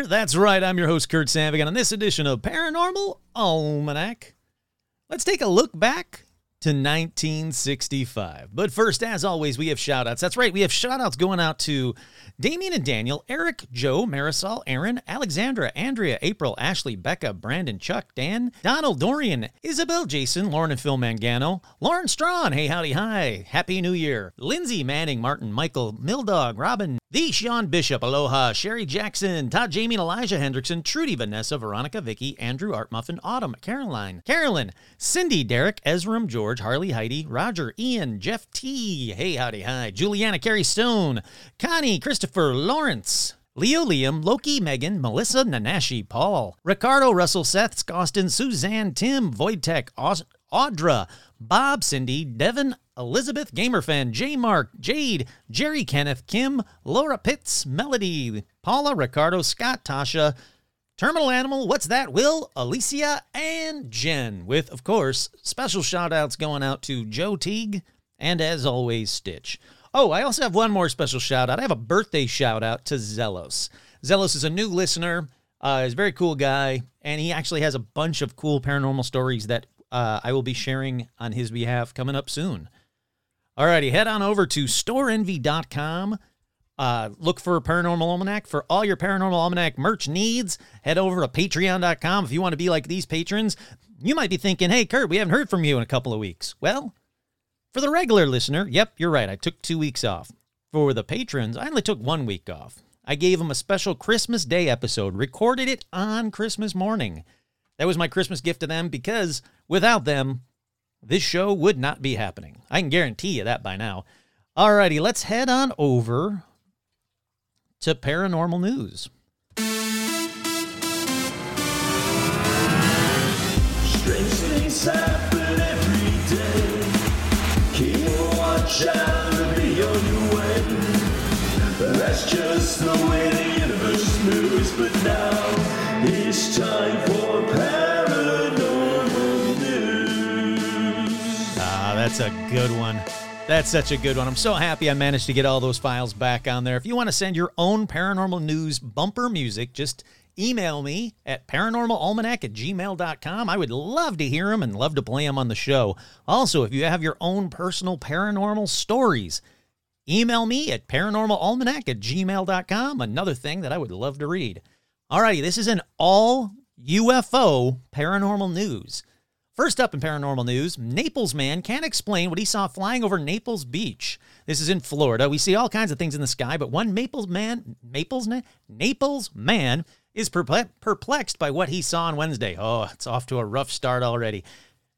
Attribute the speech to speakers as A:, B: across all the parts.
A: Year! That's right, I'm your host, Kurt Sandvig, and on this edition of Paranormal Almanac, let's take a look back to 1965. But first, as always, we have shout outs. That's right, we have shout outs going out to Damien and Daniel, Eric, Joe, Marisol, Aaron, Alexandra, Andrea, April, Ashley, Becca, Brandon, Chuck, Dan, Donald, Dorian, Isabel, Jason, Lauren and Phil Mangano, Lauren Strawn, hey howdy hi, Happy New Year, Lindsay, Manning, Martin, Michael, Mildog, Robin, the Sean Bishop, Aloha, Sherry Jackson, Todd Jamie Elijah Hendrickson, Trudy, Vanessa, Veronica, Vicky, Andrew, Art Muffin, Autumn, Caroline, Carolyn, Cindy, Derek, Ezram, George, Harley, Heidi, Roger, Ian, Jeff T, hey howdy hi, Juliana, Carrie Stone, Connie, Christopher, Lawrence, Leo Liam, Loki, Megan, Melissa, Nanashi, Paul, Ricardo, Russell, Seth, Scoston, Suzanne, Tim, Voidtech, Audra, Bob, Cindy, Devin, Elizabeth, Gamerfan, J Mark, Jade, Jerry, Kenneth, Kim, Laura Pitts, Melody, Paula, Ricardo, Scott, Tasha, Terminal Animal, What's That, Will, Alicia, and Jen, with, of course, special shout outs going out to Joe Teague and, as always, Stitch. Oh, I also have one more special shout out. I have a birthday shout out to Zelos. Zelos is a new listener. Uh, he's a very cool guy, and he actually has a bunch of cool paranormal stories that uh, I will be sharing on his behalf coming up soon. Alrighty, head on over to storeenvy.com. Uh, look for Paranormal Almanac for all your Paranormal Almanac merch needs. Head over to patreon.com if you want to be like these patrons. You might be thinking, hey, Kurt, we haven't heard from you in a couple of weeks. Well, for the regular listener, yep, you're right. I took two weeks off. For the patrons, I only took one week off. I gave them a special Christmas Day episode, recorded it on Christmas morning. That was my Christmas gift to them because without them, this show would not be happening. I can guarantee you that by now. Alrighty, let's head on over to paranormal news.
B: Strange things happen every day. Keep a watch out and be on your way. That's just the way the universe moves. But now it's time for
A: that's a good one. That's such a good one. I'm so happy I managed to get all those files back on there. If you want to send your own paranormal news bumper music, just email me at paranormalalmanac at gmail.com. I would love to hear them and love to play them on the show. Also, if you have your own personal paranormal stories, email me at paranormalalmanac at gmail.com. Another thing that I would love to read. Alrighty, this is an all UFO paranormal news. First up in paranormal news, Naples man can't explain what he saw flying over Naples Beach. This is in Florida. We see all kinds of things in the sky, but one Naples man, Naples Naples man is perplexed by what he saw on Wednesday. Oh, it's off to a rough start already.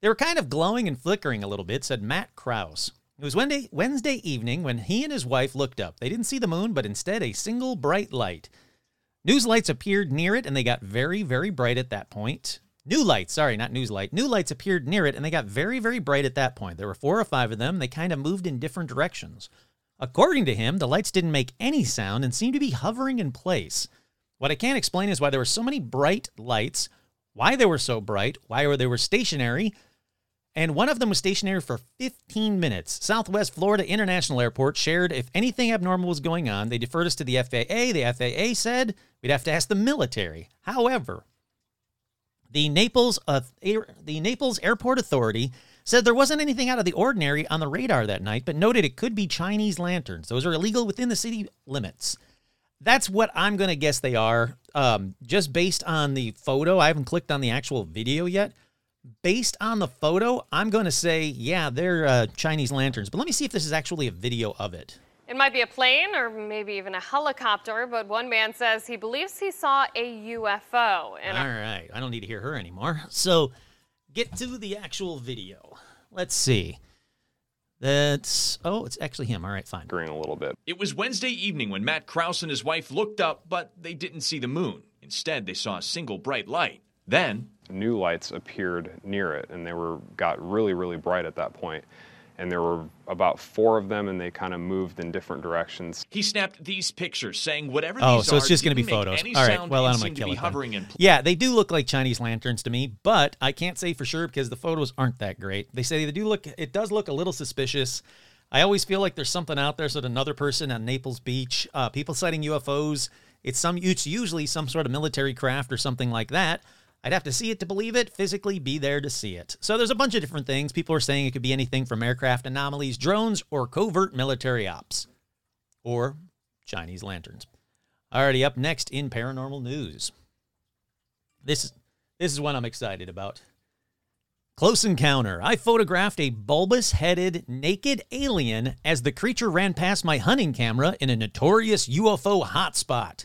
A: They were kind of glowing and flickering a little bit, said Matt Krause. It was Wednesday, Wednesday evening when he and his wife looked up. They didn't see the moon, but instead a single bright light. News lights appeared near it, and they got very, very bright at that point. New lights, sorry, not news light. New lights appeared near it, and they got very, very bright at that point. There were four or five of them. They kind of moved in different directions. According to him, the lights didn't make any sound and seemed to be hovering in place. What I can't explain is why there were so many bright lights, why they were so bright, why were they were stationary, and one of them was stationary for 15 minutes. Southwest Florida International Airport shared if anything abnormal was going on, they deferred us to the FAA. The FAA said we'd have to ask the military. However, the Naples uh, the Naples Airport Authority said there wasn't anything out of the ordinary on the radar that night, but noted it could be Chinese lanterns. Those are illegal within the city limits. That's what I'm going to guess they are. Um, just based on the photo, I haven't clicked on the actual video yet. Based on the photo, I'm going to say, yeah, they're uh, Chinese lanterns. But let me see if this is actually a video of it.
C: It might be a plane or maybe even a helicopter, but one man says he believes he saw a UFO. And
A: All right. I don't need to hear her anymore. So, get to the actual video. Let's see. That's oh, it's actually him. All right, fine.
D: Green a little bit.
E: It was Wednesday evening when Matt Krause and his wife looked up, but they didn't see the moon. Instead, they saw a single bright light. Then,
D: New lights appeared near it, and they were got really, really bright at that point. And there were about four of them, and they kind of moved in different directions.
E: he snapped these pictures, saying whatever
A: Oh,
E: these
A: so it's
E: are
A: just going to be photos. All right. Well, I'm going to
E: to
A: kill
E: be
A: it.
E: hovering in
A: Yeah, they do look like Chinese lanterns to me, but I can't say for sure because the photos aren't that great. They say they do look. It does look a little suspicious. I always feel like there's something out there. So that another person on Naples Beach, uh, people sighting UFOs. It's some. It's usually some sort of military craft or something like that. I'd have to see it to believe it, physically be there to see it. So there's a bunch of different things. People are saying it could be anything from aircraft anomalies, drones, or covert military ops, or Chinese lanterns. Alrighty, up next in paranormal news. This is this is one I'm excited about. Close encounter. I photographed a bulbous-headed naked alien as the creature ran past my hunting camera in a notorious UFO hotspot.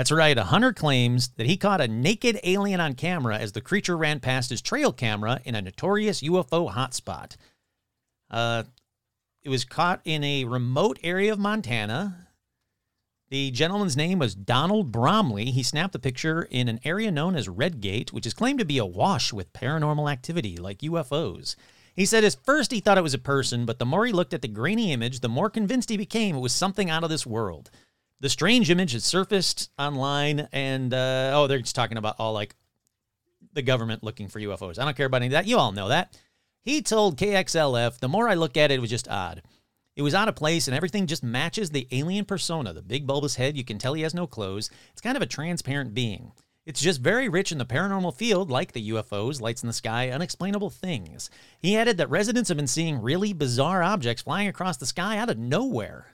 A: That's right, a hunter claims that he caught a naked alien on camera as the creature ran past his trail camera in a notorious UFO hotspot. Uh, it was caught in a remote area of Montana. The gentleman's name was Donald Bromley. He snapped the picture in an area known as Redgate, which is claimed to be awash with paranormal activity like UFOs. He said at first he thought it was a person, but the more he looked at the grainy image, the more convinced he became it was something out of this world. The strange image has surfaced online, and uh, oh, they're just talking about all like the government looking for UFOs. I don't care about any of that. You all know that. He told KXLF, the more I look at it, it was just odd. It was out of place, and everything just matches the alien persona. The big bulbous head, you can tell he has no clothes. It's kind of a transparent being. It's just very rich in the paranormal field, like the UFOs, lights in the sky, unexplainable things. He added that residents have been seeing really bizarre objects flying across the sky out of nowhere.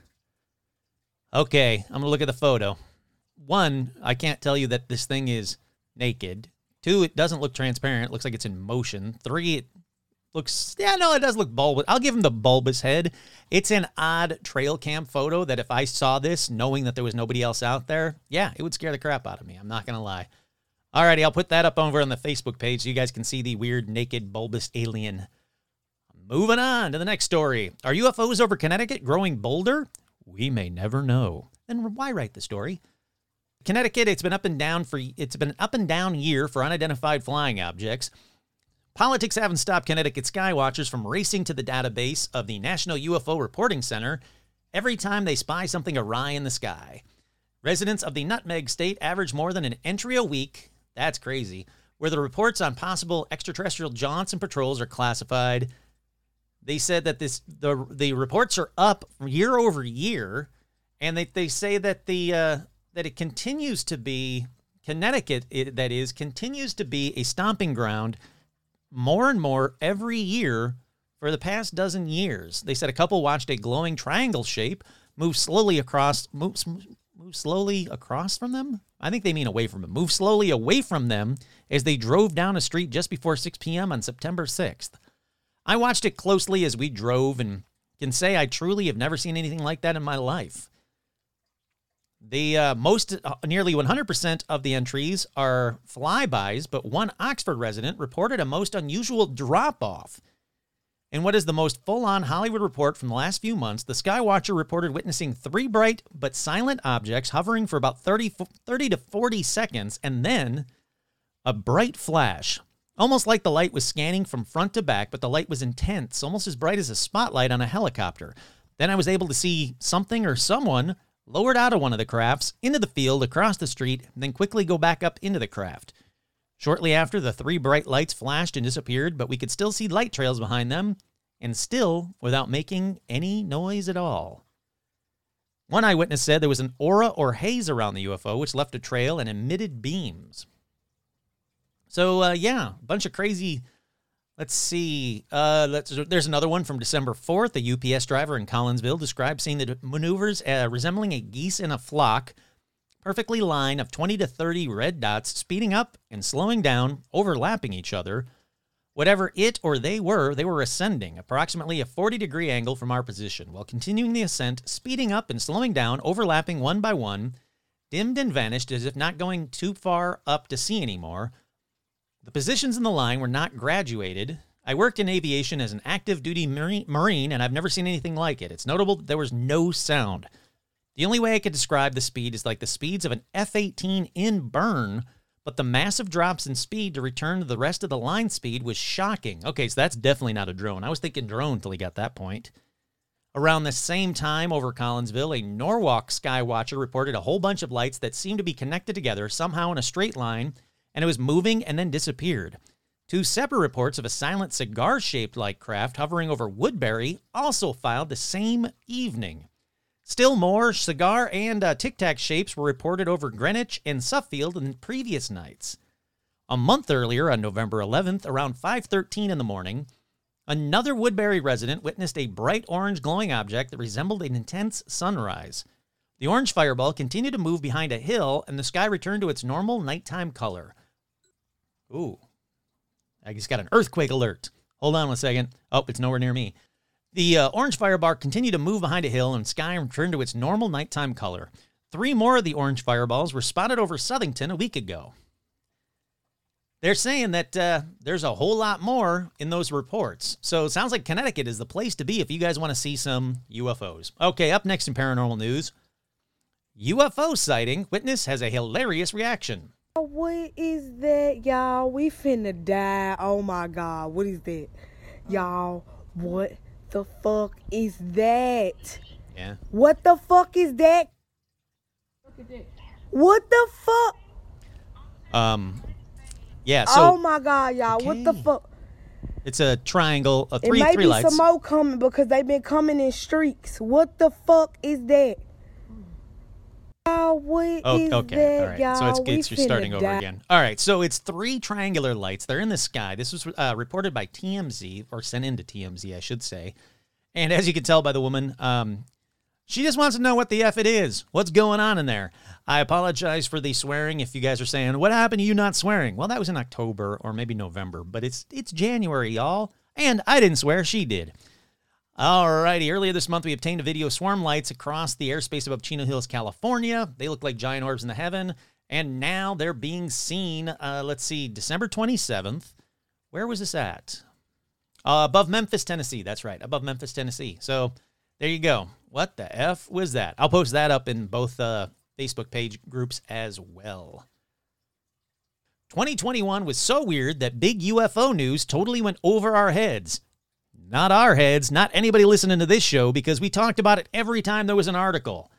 A: Okay, I'm gonna look at the photo. One, I can't tell you that this thing is naked. Two, it doesn't look transparent. It looks like it's in motion. Three, it looks yeah, no, it does look bulbous. I'll give him the bulbous head. It's an odd trail cam photo that if I saw this, knowing that there was nobody else out there, yeah, it would scare the crap out of me. I'm not gonna lie. Alrighty, I'll put that up over on the Facebook page so you guys can see the weird naked bulbous alien. Moving on to the next story. Are UFOs over Connecticut growing bolder? We may never know. Then why write the story? Connecticut, it's been up and down for it's been an up and down year for unidentified flying objects. Politics haven't stopped Connecticut skywatchers from racing to the database of the National UFO Reporting Center every time they spy something awry in the sky. Residents of the Nutmeg State average more than an entry a week. That's crazy. Where the reports on possible extraterrestrial jaunts and patrols are classified. They said that this the the reports are up year over year, and they, they say that the uh, that it continues to be Connecticut it, that is continues to be a stomping ground more and more every year for the past dozen years. They said a couple watched a glowing triangle shape move slowly across move, move slowly across from them. I think they mean away from them. Move slowly away from them as they drove down a street just before 6 p.m. on September 6th. I watched it closely as we drove and can say I truly have never seen anything like that in my life. The uh, most, uh, nearly 100% of the entries are flybys, but one Oxford resident reported a most unusual drop off. In what is the most full on Hollywood report from the last few months, the Skywatcher reported witnessing three bright but silent objects hovering for about 30, 30 to 40 seconds and then a bright flash. Almost like the light was scanning from front to back, but the light was intense, almost as bright as a spotlight on a helicopter. Then I was able to see something or someone lowered out of one of the crafts into the field across the street, and then quickly go back up into the craft. Shortly after, the three bright lights flashed and disappeared, but we could still see light trails behind them, and still without making any noise at all. One eyewitness said there was an aura or haze around the UFO, which left a trail and emitted beams. So, uh, yeah, a bunch of crazy. Let's see. Uh, let's, there's another one from December 4th. A UPS driver in Collinsville described seeing the maneuvers uh, resembling a geese in a flock perfectly line of 20 to 30 red dots speeding up and slowing down, overlapping each other. Whatever it or they were, they were ascending approximately a 40 degree angle from our position, while continuing the ascent, speeding up and slowing down, overlapping one by one, dimmed and vanished as if not going too far up to see anymore. The positions in the line were not graduated. I worked in aviation as an active duty Marine, and I've never seen anything like it. It's notable that there was no sound. The only way I could describe the speed is like the speeds of an F 18 in burn, but the massive drops in speed to return to the rest of the line speed was shocking. Okay, so that's definitely not a drone. I was thinking drone till he got that point. Around the same time over Collinsville, a Norwalk Skywatcher reported a whole bunch of lights that seemed to be connected together somehow in a straight line, and it was moving and then disappeared. Two separate reports of a silent cigar shaped like craft hovering over Woodbury also filed the same evening. Still more cigar and uh, tic tac shapes were reported over Greenwich and Suffield in previous nights. A month earlier, on November 11th, around 5:13 in the morning, another Woodbury resident witnessed a bright orange glowing object that resembled an intense sunrise. The orange fireball continued to move behind a hill, and the sky returned to its normal nighttime color. Ooh, I just got an earthquake alert. Hold on one second. Oh, it's nowhere near me. The uh, orange fireball continued to move behind a hill and sky returned to its normal nighttime color. Three more of the orange fireballs were spotted over Southington a week ago. They're saying that uh, there's a whole lot more in those reports. So it sounds like Connecticut is the place to be if you guys want to see some UFOs. Okay, up next in paranormal news UFO sighting. Witness has a hilarious reaction.
F: What is that, y'all? We finna die. Oh my god, what is that? Y'all, what the fuck is that?
A: Yeah.
F: What the fuck is that? What the fuck?
A: Um, yeah, so
F: oh my god, y'all, what the fuck?
A: it's a triangle of
F: It
A: three
F: may
A: three
F: be
A: lights.
F: some more coming because they've been coming in streaks. What the fuck is that?
A: Oh, okay. All right. So it's, it's you're starting over
F: die.
A: again. All right. So it's three triangular lights. They're in the sky. This was uh, reported by TMZ, or sent into TMZ, I should say. And as you can tell by the woman, um, she just wants to know what the F it is. What's going on in there? I apologize for the swearing. If you guys are saying, what happened to you not swearing? Well, that was in October or maybe November, but it's it's January, y'all. And I didn't swear, she did. Alrighty, earlier this month we obtained a video of swarm lights across the airspace above Chino Hills, California. They look like giant orbs in the heaven, and now they're being seen. Uh, let's see, December 27th. Where was this at? Uh, above Memphis, Tennessee. That's right, above Memphis, Tennessee. So there you go. What the F was that? I'll post that up in both uh, Facebook page groups as well. 2021 was so weird that big UFO news totally went over our heads. Not our heads, not anybody listening to this show, because we talked about it every time there was an article.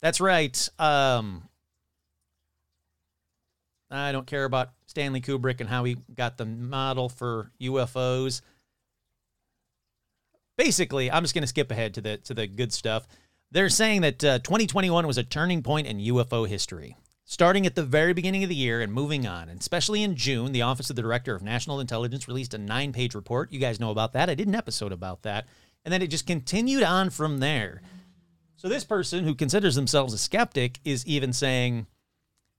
A: That's right. Um, I don't care about Stanley Kubrick and how he got the model for UFOs. Basically, I'm just going to skip ahead to the to the good stuff. They're saying that uh, 2021 was a turning point in UFO history. Starting at the very beginning of the year and moving on, and especially in June, the Office of the Director of National Intelligence released a nine page report. You guys know about that. I did an episode about that. And then it just continued on from there. So, this person who considers themselves a skeptic is even saying,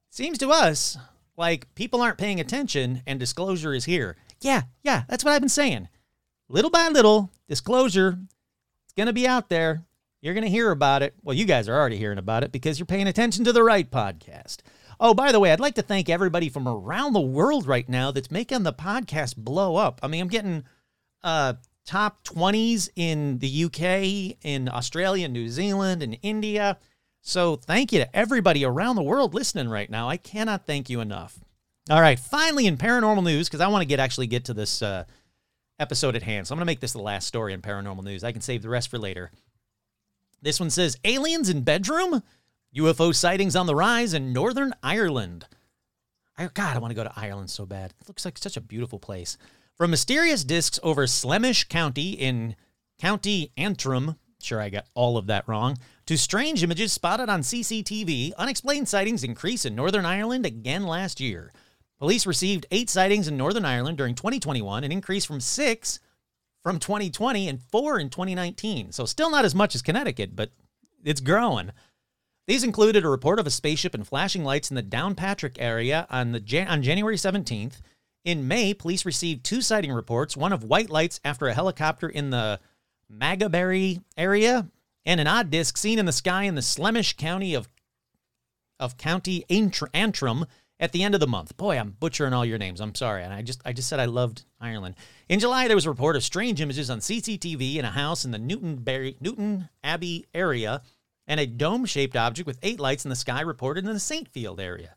A: Seems to us like people aren't paying attention and disclosure is here. Yeah, yeah, that's what I've been saying. Little by little, disclosure, it's going to be out there. You're going to hear about it. Well, you guys are already hearing about it because you're paying attention to the right podcast. Oh, by the way, I'd like to thank everybody from around the world right now that's making the podcast blow up. I mean, I'm getting uh, top 20s in the UK, in Australia, New Zealand, and India. So thank you to everybody around the world listening right now. I cannot thank you enough. All right, finally in paranormal news, because I want to get actually get to this uh, episode at hand. So I'm going to make this the last story in paranormal news. I can save the rest for later. This one says aliens in bedroom, UFO sightings on the rise in Northern Ireland. I, God, I want to go to Ireland so bad. It looks like such a beautiful place. From mysterious discs over Slemish County in County Antrim, sure I got all of that wrong, to strange images spotted on CCTV, unexplained sightings increase in Northern Ireland again last year. Police received eight sightings in Northern Ireland during 2021, an increase from six from 2020 and four in 2019. So still not as much as Connecticut, but it's growing. These included a report of a spaceship and flashing lights in the Downpatrick area on the on January 17th. In May, police received two sighting reports, one of white lights after a helicopter in the Maghaberry area and an odd disc seen in the sky in the Slemish County of of County Antrim at the end of the month. Boy, I'm butchering all your names. I'm sorry. And I just I just said I loved Ireland. In July, there was a report of strange images on CCTV in a house in the Newton, Newton Abbey area and a dome-shaped object with eight lights in the sky reported in the Saintfield area.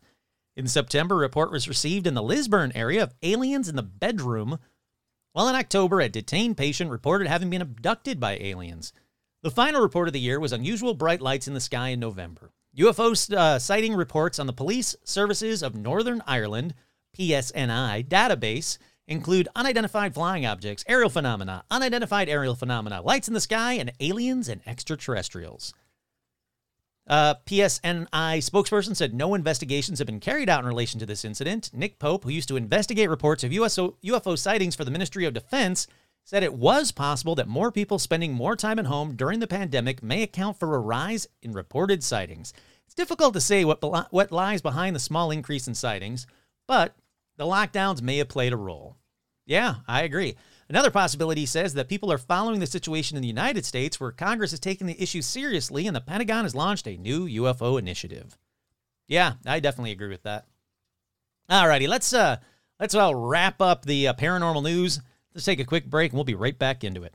A: In September, a report was received in the Lisburn area of aliens in the bedroom, while in October, a detained patient reported having been abducted by aliens. The final report of the year was unusual bright lights in the sky in November. UFO uh, sighting reports on the Police Services of Northern Ireland PSNI database include unidentified flying objects, aerial phenomena, unidentified aerial phenomena, lights in the sky, and aliens and extraterrestrials. Uh, PSNI spokesperson said no investigations have been carried out in relation to this incident. Nick Pope, who used to investigate reports of USO, UFO sightings for the Ministry of Defense, said it was possible that more people spending more time at home during the pandemic may account for a rise in reported sightings. It's difficult to say what, what lies behind the small increase in sightings, but the lockdowns may have played a role. Yeah, I agree. Another possibility says that people are following the situation in the United States where Congress is taking the issue seriously and the Pentagon has launched a new UFO initiative. Yeah, I definitely agree with that. Alrighty, let's uh let's all wrap up the uh, paranormal news. Let's take a quick break and we'll be right back into it.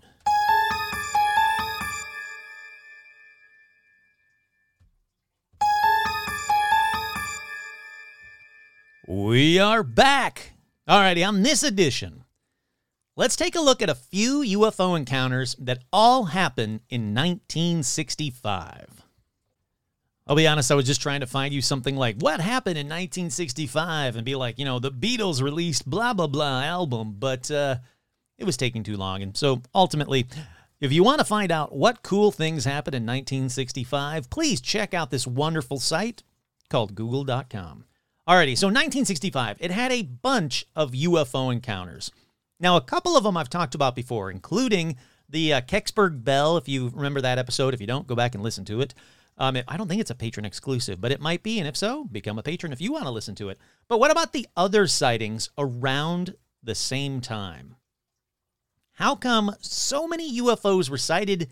A: We are back. Alrighty, on this edition Let's take a look at a few UFO encounters that all happened in 1965. I'll be honest, I was just trying to find you something like what happened in 1965 and be like, you know, the Beatles released blah, blah, blah album, but uh, it was taking too long. And so ultimately, if you want to find out what cool things happened in 1965, please check out this wonderful site called google.com. Alrighty, so 1965, it had a bunch of UFO encounters. Now, a couple of them I've talked about before, including the uh, Kecksburg Bell. If you remember that episode, if you don't, go back and listen to it. Um, I don't think it's a patron exclusive, but it might be. And if so, become a patron if you want to listen to it. But what about the other sightings around the same time? How come so many UFOs were sighted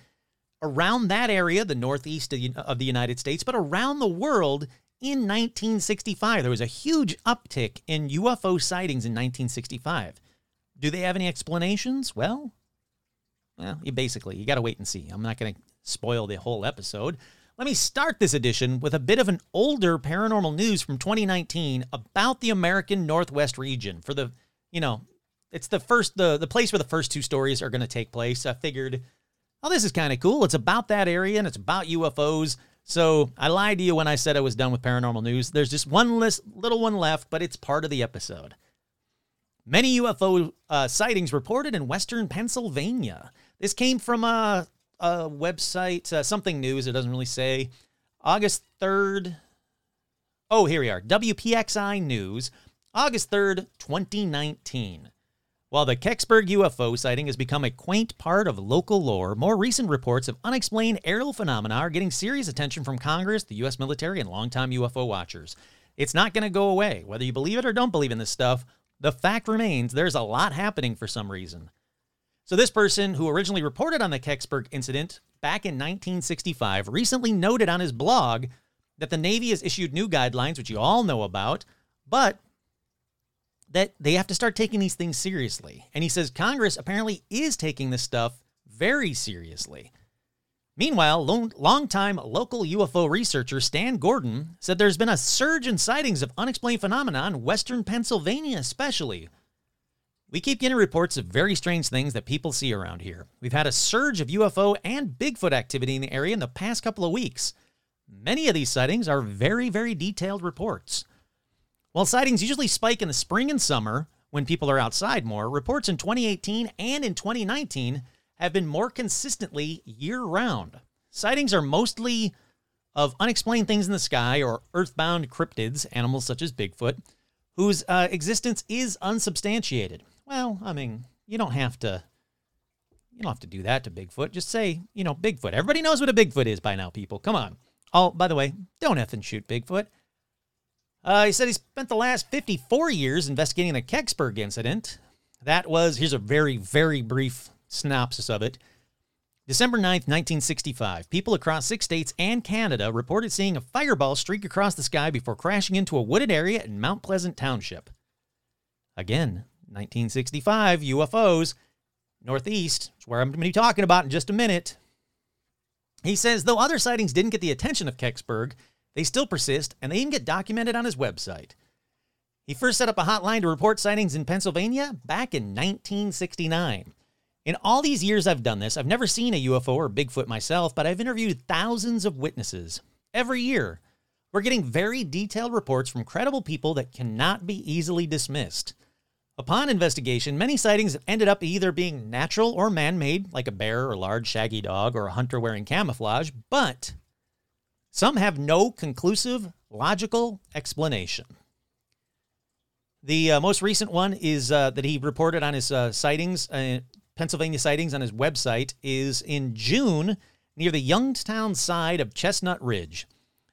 A: around that area, the northeast of the United States, but around the world in 1965? There was a huge uptick in UFO sightings in 1965. Do they have any explanations? Well, well, you basically, you got to wait and see. I'm not going to spoil the whole episode. Let me start this edition with a bit of an older paranormal news from 2019 about the American Northwest region. For the, you know, it's the first the the place where the first two stories are going to take place. I figured, oh, this is kind of cool. It's about that area and it's about UFOs. So I lied to you when I said I was done with paranormal news. There's just one list, little one left, but it's part of the episode. Many UFO uh, sightings reported in western Pennsylvania. This came from a, a website, uh, something news, it doesn't really say. August 3rd. Oh, here we are. WPXI News, August 3rd, 2019. While the Kecksburg UFO sighting has become a quaint part of local lore, more recent reports of unexplained aerial phenomena are getting serious attention from Congress, the U.S. military, and longtime UFO watchers. It's not going to go away. Whether you believe it or don't believe in this stuff, the fact remains there's a lot happening for some reason. So, this person who originally reported on the Kecksburg incident back in 1965 recently noted on his blog that the Navy has issued new guidelines, which you all know about, but that they have to start taking these things seriously. And he says Congress apparently is taking this stuff very seriously. Meanwhile, long, longtime local UFO researcher Stan Gordon said there's been a surge in sightings of unexplained phenomena in western Pennsylvania, especially. We keep getting reports of very strange things that people see around here. We've had a surge of UFO and Bigfoot activity in the area in the past couple of weeks. Many of these sightings are very, very detailed reports. While sightings usually spike in the spring and summer when people are outside more, reports in 2018 and in 2019 have been more consistently year round. Sightings are mostly of unexplained things in the sky or earthbound cryptids, animals such as Bigfoot, whose uh, existence is unsubstantiated. Well, I mean, you don't have to. You don't have to do that to Bigfoot. Just say, you know, Bigfoot. Everybody knows what a Bigfoot is by now, people. Come on. Oh, by the way, don't effing shoot Bigfoot. Uh, he said he spent the last 54 years investigating the Kecksburg incident. That was, here's a very, very brief synopsis of it. December 9th, 1965, people across six states and Canada reported seeing a fireball streak across the sky before crashing into a wooded area in Mount Pleasant Township. Again, 1965, UFOs, Northeast, is where I'm going to be talking about in just a minute. He says, though other sightings didn't get the attention of Kecksburg, they still persist and they even get documented on his website. He first set up a hotline to report sightings in Pennsylvania back in 1969. In all these years I've done this, I've never seen a UFO or Bigfoot myself, but I've interviewed thousands of witnesses. Every year, we're getting very detailed reports from credible people that cannot be easily dismissed. Upon investigation, many sightings ended up either being natural or man made, like a bear or large shaggy dog or a hunter wearing camouflage, but some have no conclusive, logical explanation. The uh, most recent one is uh, that he reported on his uh, sightings, uh, Pennsylvania sightings on his website, is in June near the Youngstown side of Chestnut Ridge.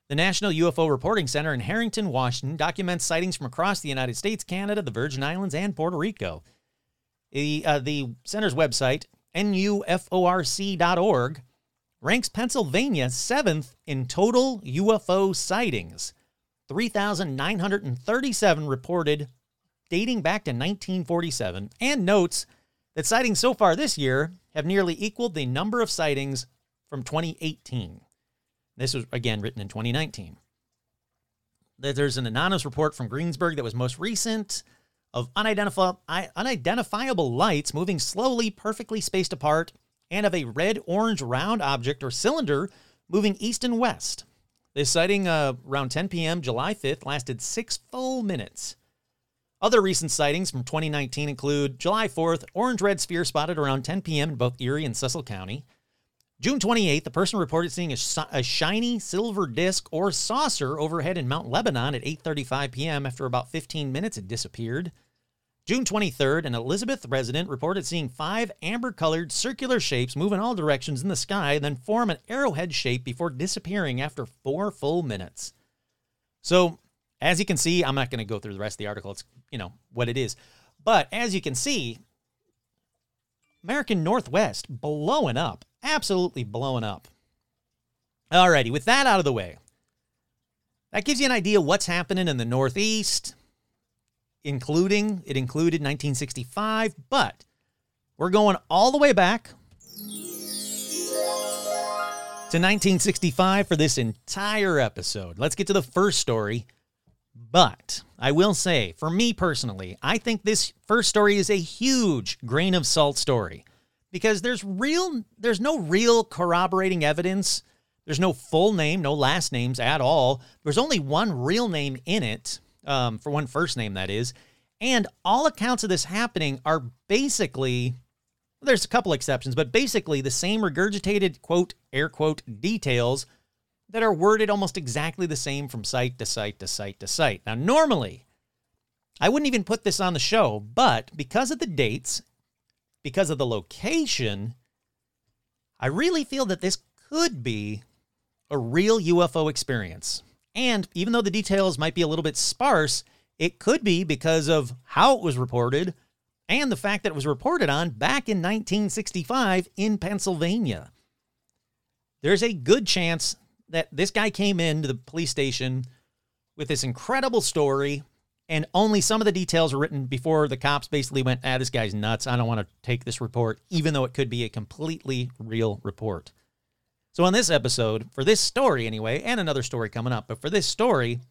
A: The National UFO Reporting Center in Harrington, Washington, documents sightings from across the United States, Canada, the Virgin Islands, and Puerto Rico. The, uh, the center's website, nuforc.org, ranks Pennsylvania seventh in total UFO sightings, 3,937 reported dating back to 1947, and notes that sightings so far this year have nearly equaled the number of sightings from 2018. This was again written in 2019. There's an anonymous report from Greensburg that was most recent of unidentifiable, unidentifiable lights moving slowly, perfectly spaced apart, and of a red orange round object or cylinder moving east and west. This sighting uh, around 10 p.m. July 5th lasted six full minutes. Other recent sightings from 2019 include July 4th, orange red sphere spotted around 10 p.m. in both Erie and Cecil County. June 28th, the person reported seeing a, a, shiny silver disc or saucer overhead in Mount Lebanon at 8:35 p.m. After about 15 minutes, it disappeared. June 23rd, an Elizabeth resident reported seeing five amber-colored circular shapes move in all directions in the sky, then form an arrowhead shape before disappearing after four full minutes. So, as you can see, I'm not going to go through the rest of the article. It's you know what it is, but as you can see, American Northwest blowing up absolutely blowing up. Alrighty, with that out of the way, that gives you an idea what's happening in the Northeast, including, it included 1965, but we're going all the way back to 1965 for this entire episode. Let's get to the first story. But I will say, for me personally, I think this first story is a huge grain of salt story because there's real there's no real corroborating evidence. There's no full name, no last names at all. There's only one real name in it, um, for one first name that is, and all accounts of this happening are basically there's a couple exceptions, but basically the same regurgitated quote air quote details that are worded almost exactly the same from site to site to site to site. Now, normally, I wouldn't even put this on the show, but because of the dates because of the location, I really feel that this could be a real UFO experience. And even though the details might be a little bit sparse, it could be because of how it was reported and the fact that it was reported on back in 1965 in Pennsylvania. There's a good chance that this guy came into the police station with this incredible story and only some of the details were written before the cops basically went, ah, this guy's nuts. I don't want to take this report, even though it could be a completely real report. So, on this episode, for this story anyway, and another story coming up, but for this story,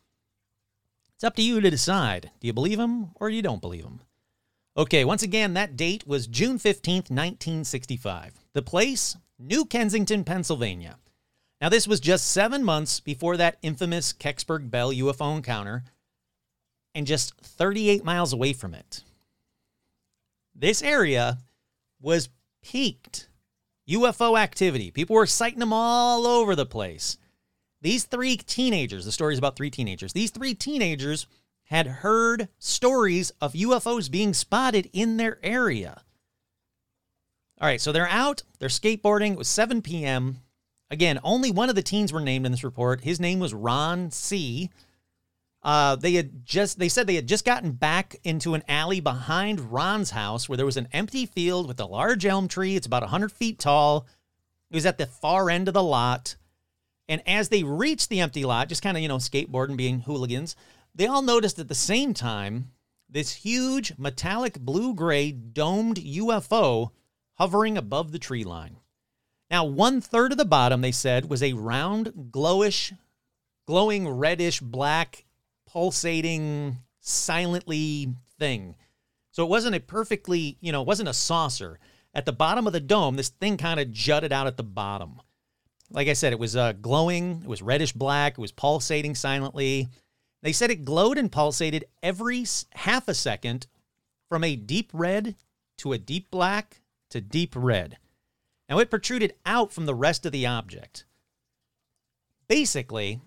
A: it's up to you to decide. Do you believe him or you don't believe him? Okay, once again, that date was June 15th, 1965. The place, New Kensington, Pennsylvania. Now, this was just seven months before that infamous Kecksburg Bell UFO encounter and just 38 miles away from it. This area was peaked UFO activity. People were sighting them all over the place. These three teenagers, the story is about three teenagers, these three teenagers had heard stories of UFOs being spotted in their area. All right, so they're out, they're skateboarding. It was 7 p.m. Again, only one of the teens were named in this report. His name was Ron C. Uh, they had just they said they had just gotten back into an alley behind Ron's house where there was an empty field with a large elm tree. It's about 100 feet tall. It was at the far end of the lot. And as they reached the empty lot, just kind of, you know, skateboarding, being hooligans, they all noticed at the same time this huge metallic blue gray domed UFO hovering above the tree line. Now, one third of the bottom, they said, was a round, glowish, glowing reddish black, pulsating, silently thing. So it wasn't a perfectly, you know, it wasn't a saucer. At the bottom of the dome, this thing kind of jutted out at the bottom. Like I said, it was uh, glowing, it was reddish black, it was pulsating silently. They said it glowed and pulsated every half a second from a deep red to a deep black to deep red. Now it protruded out from the rest of the object. Basically,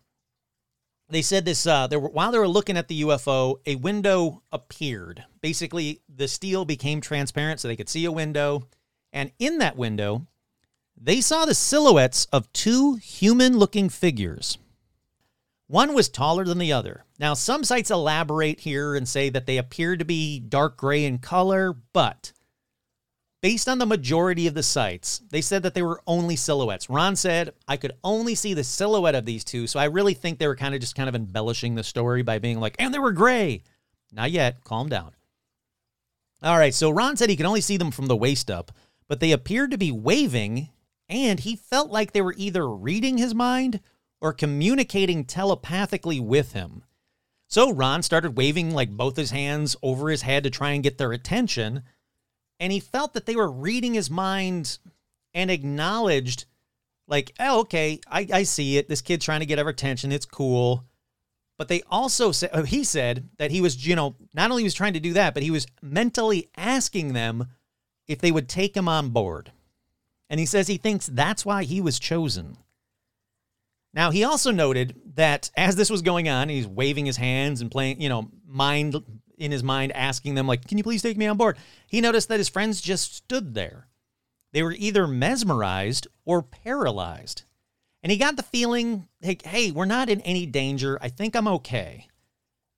A: they said this uh, there were, while they were looking at the UFO, a window appeared. Basically, the steel became transparent so they could see a window. And in that window, they saw the silhouettes of two human looking figures. One was taller than the other. Now, some sites elaborate here and say that they appear to be dark gray in color, but based on the majority of the sites, they said that they were only silhouettes. Ron said, I could only see the silhouette of these two, so I really think they were kind of just kind of embellishing the story by being like, and they were gray. Not yet. Calm down. All right, so Ron said he could only see them from the waist up, but they appeared to be waving, and he felt like they were either reading his mind or communicating telepathically with him. So Ron started waving like both his hands over his head to try and get their attention, and he felt that they were reading his mind and acknowledged, like, oh, okay, I, I see it. This kid's trying to get our attention. It's cool. But they also said, oh, uh, he said that he was, you know, not only was trying to do that, but he was mentally asking them if they would take him on board. And he says he thinks that's why he was chosen. Now, he also noted that as this was going on, he's waving his hands and playing, you know, mind in his mind asking them, like, can you please take me on board? He noticed that his friends just stood there. They were either mesmerized or paralyzed. And he got the feeling, like, hey, we're not in any danger. I think I'm okay.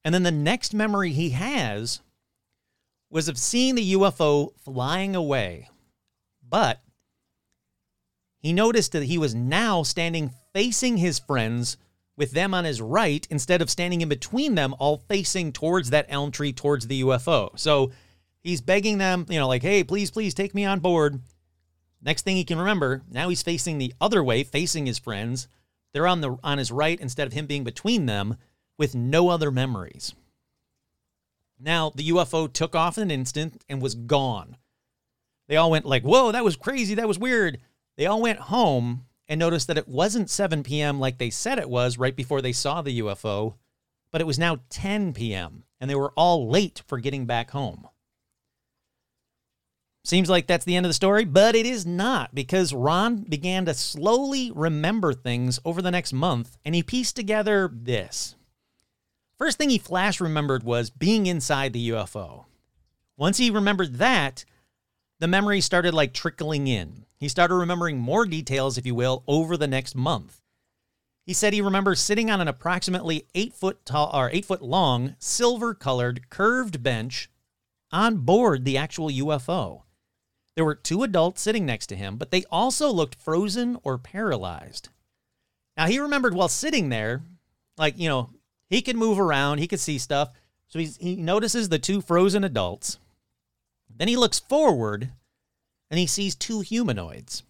A: And then the next memory he has was of seeing the UFO flying away. But he noticed that he was now standing facing his friends with them on his right instead of standing in between them, all facing towards that elm tree, towards the UFO. So he's begging them, you know, like, hey, please, please take me on board. Next thing he can remember, now he's facing the other way, facing his friends. They're on the on his right instead of him being between them with no other memories. Now, the UFO took off in an instant and was gone. They all went like, "Whoa, that was crazy. That was weird." They all went home and noticed that it wasn't 7 p.m. like they said it was right before they saw the UFO, but it was now 10 p.m. and they were all late for getting back home. Seems like that's the end of the story, but it is not because Ron began to slowly remember things over the next month and he pieced together this. First thing he flash remembered was being inside the UFO. Once he remembered that, the memory started like trickling in. He started remembering more details, if you will, over the next month. He said he remembers sitting on an approximately eight foot tall or eight foot long, silver colored, curved bench on board the actual UFO. There were two adults sitting next to him, but they also looked frozen or paralyzed. Now he remembered while sitting there, like, you know, he could move around, he could see stuff. So he notices the two frozen adults. Then he looks forward and he sees two humanoids.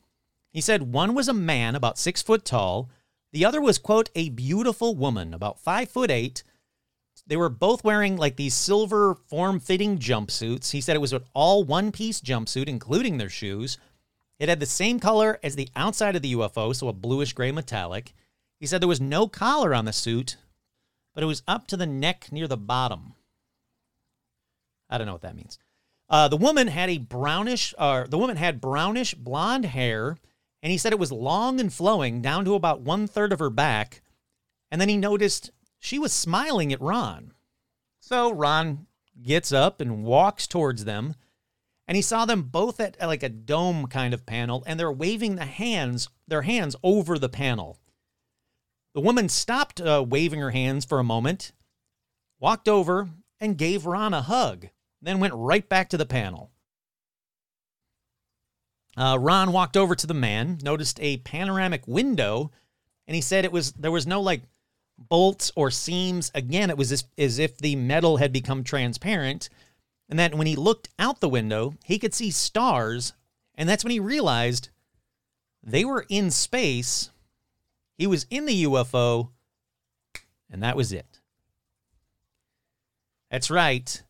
A: He said one was a man about six foot tall, the other was, quote, a beautiful woman about five foot eight. They were both wearing like these silver form fitting jumpsuits. He said it was an all one piece jumpsuit, including their shoes. It had the same color as the outside of the UFO, so a bluish gray metallic. He said there was no collar on the suit, but it was up to the neck near the bottom. I don't know what that means. Uh, the woman had a brownish, uh, the woman had brownish blonde hair, and he said it was long and flowing down to about one third of her back. And then he noticed she was smiling at Ron. So Ron gets up and walks towards them, and he saw them both at like a dome kind of panel, and they're waving the hands, their hands over the panel. The woman stopped uh, waving her hands for a moment, walked over, and gave Ron a hug then went right back to the panel. Uh, Ron walked over to the man, noticed a panoramic window, and he said it was there was no like bolts or seams. Again, it was as, as if the metal had become transparent. And that when he looked out the window, he could see stars. And that's when he realized they were in space. He was in the UFO, and that was it. That's right.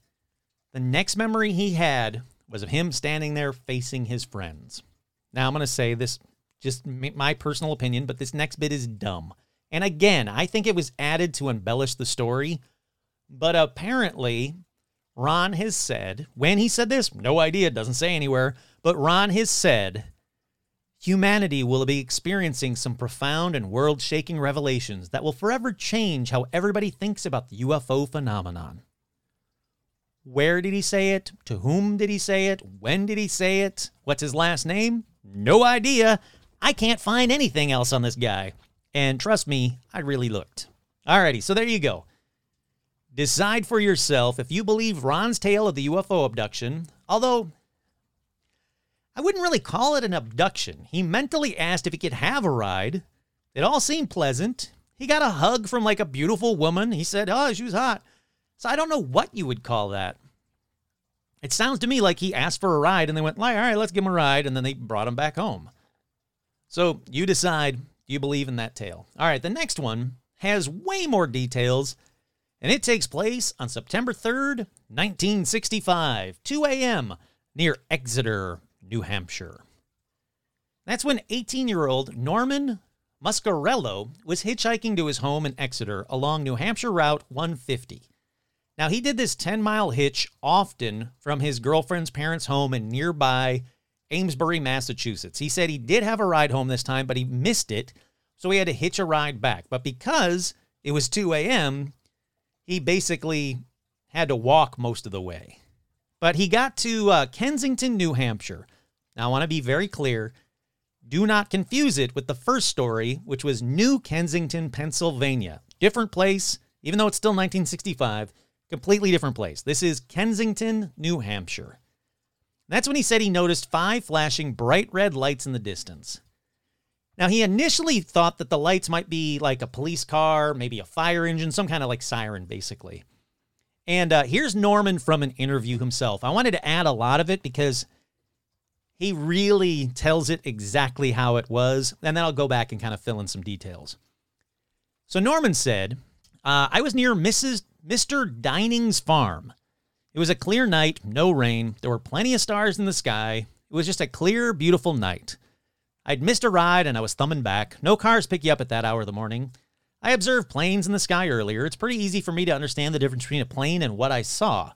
A: The next memory he had was of him standing there facing his friends. Now, I'm going to say this, just my personal opinion, but this next bit is dumb. And again, I think it was added to embellish the story. But apparently, Ron has said, when he said this, no idea, it doesn't say anywhere, but Ron has said, humanity will be experiencing some profound and world shaking revelations that will forever change how everybody thinks about the UFO phenomenon. Where did he say it? To whom did he say it? When did he say it? What's his last name? No idea. I can't find anything else on this guy. And trust me, I really looked. Alrighty, so there you go. Decide for yourself if you believe Ron's tale of the UFO abduction, although I wouldn't really call it an abduction. He mentally asked if he could have a ride. It all seemed pleasant. He got a hug from like a beautiful woman. He said, Oh, she was hot. So I don't know what you would call that. It sounds to me like he asked for a ride and they went, All right, let's give him a ride. And then they brought him back home. So you decide do you believe in that tale? All right, the next one has way more details, and it takes place on September 3rd, 1965, 2 a.m., near Exeter, New Hampshire. That's when 18 year old Norman Muscarello was hitchhiking to his home in Exeter along New Hampshire Route 150. Now, he did this 10 mile hitch often from his girlfriend's parents' home in nearby Amesbury, Massachusetts. He said he did have a ride home this time, but he missed it, so he had to hitch a ride back. But because it was 2 a.m., he basically had to walk most of the way. But he got to uh, Kensington, New Hampshire. Now, I want to be very clear. Do not confuse it with the first story, which was New Kensington, Pennsylvania. Different place, even though it's still 1965, completely different place. This is Kensington, New Hampshire. That's when he said he noticed five flashing bright red lights in the distance. Now, he initially thought that the lights might be like a police car, maybe a fire engine, some kind of like siren, basically. And uh, here's Norman from an interview himself. I wanted to add a lot of it because he really tells it exactly how it was. And then I'll go back and kind of fill in some details. So Norman said, uh, I was near Mrs. Mr. Dining's farm. It was a clear night, no rain. There were plenty of stars in the sky. It was just a clear, beautiful night. I'd missed a ride and I was thumbing back. No cars pick you up at that hour of the morning. I observed planes in the sky earlier. It's pretty easy for me to understand the difference between a plane and what I saw.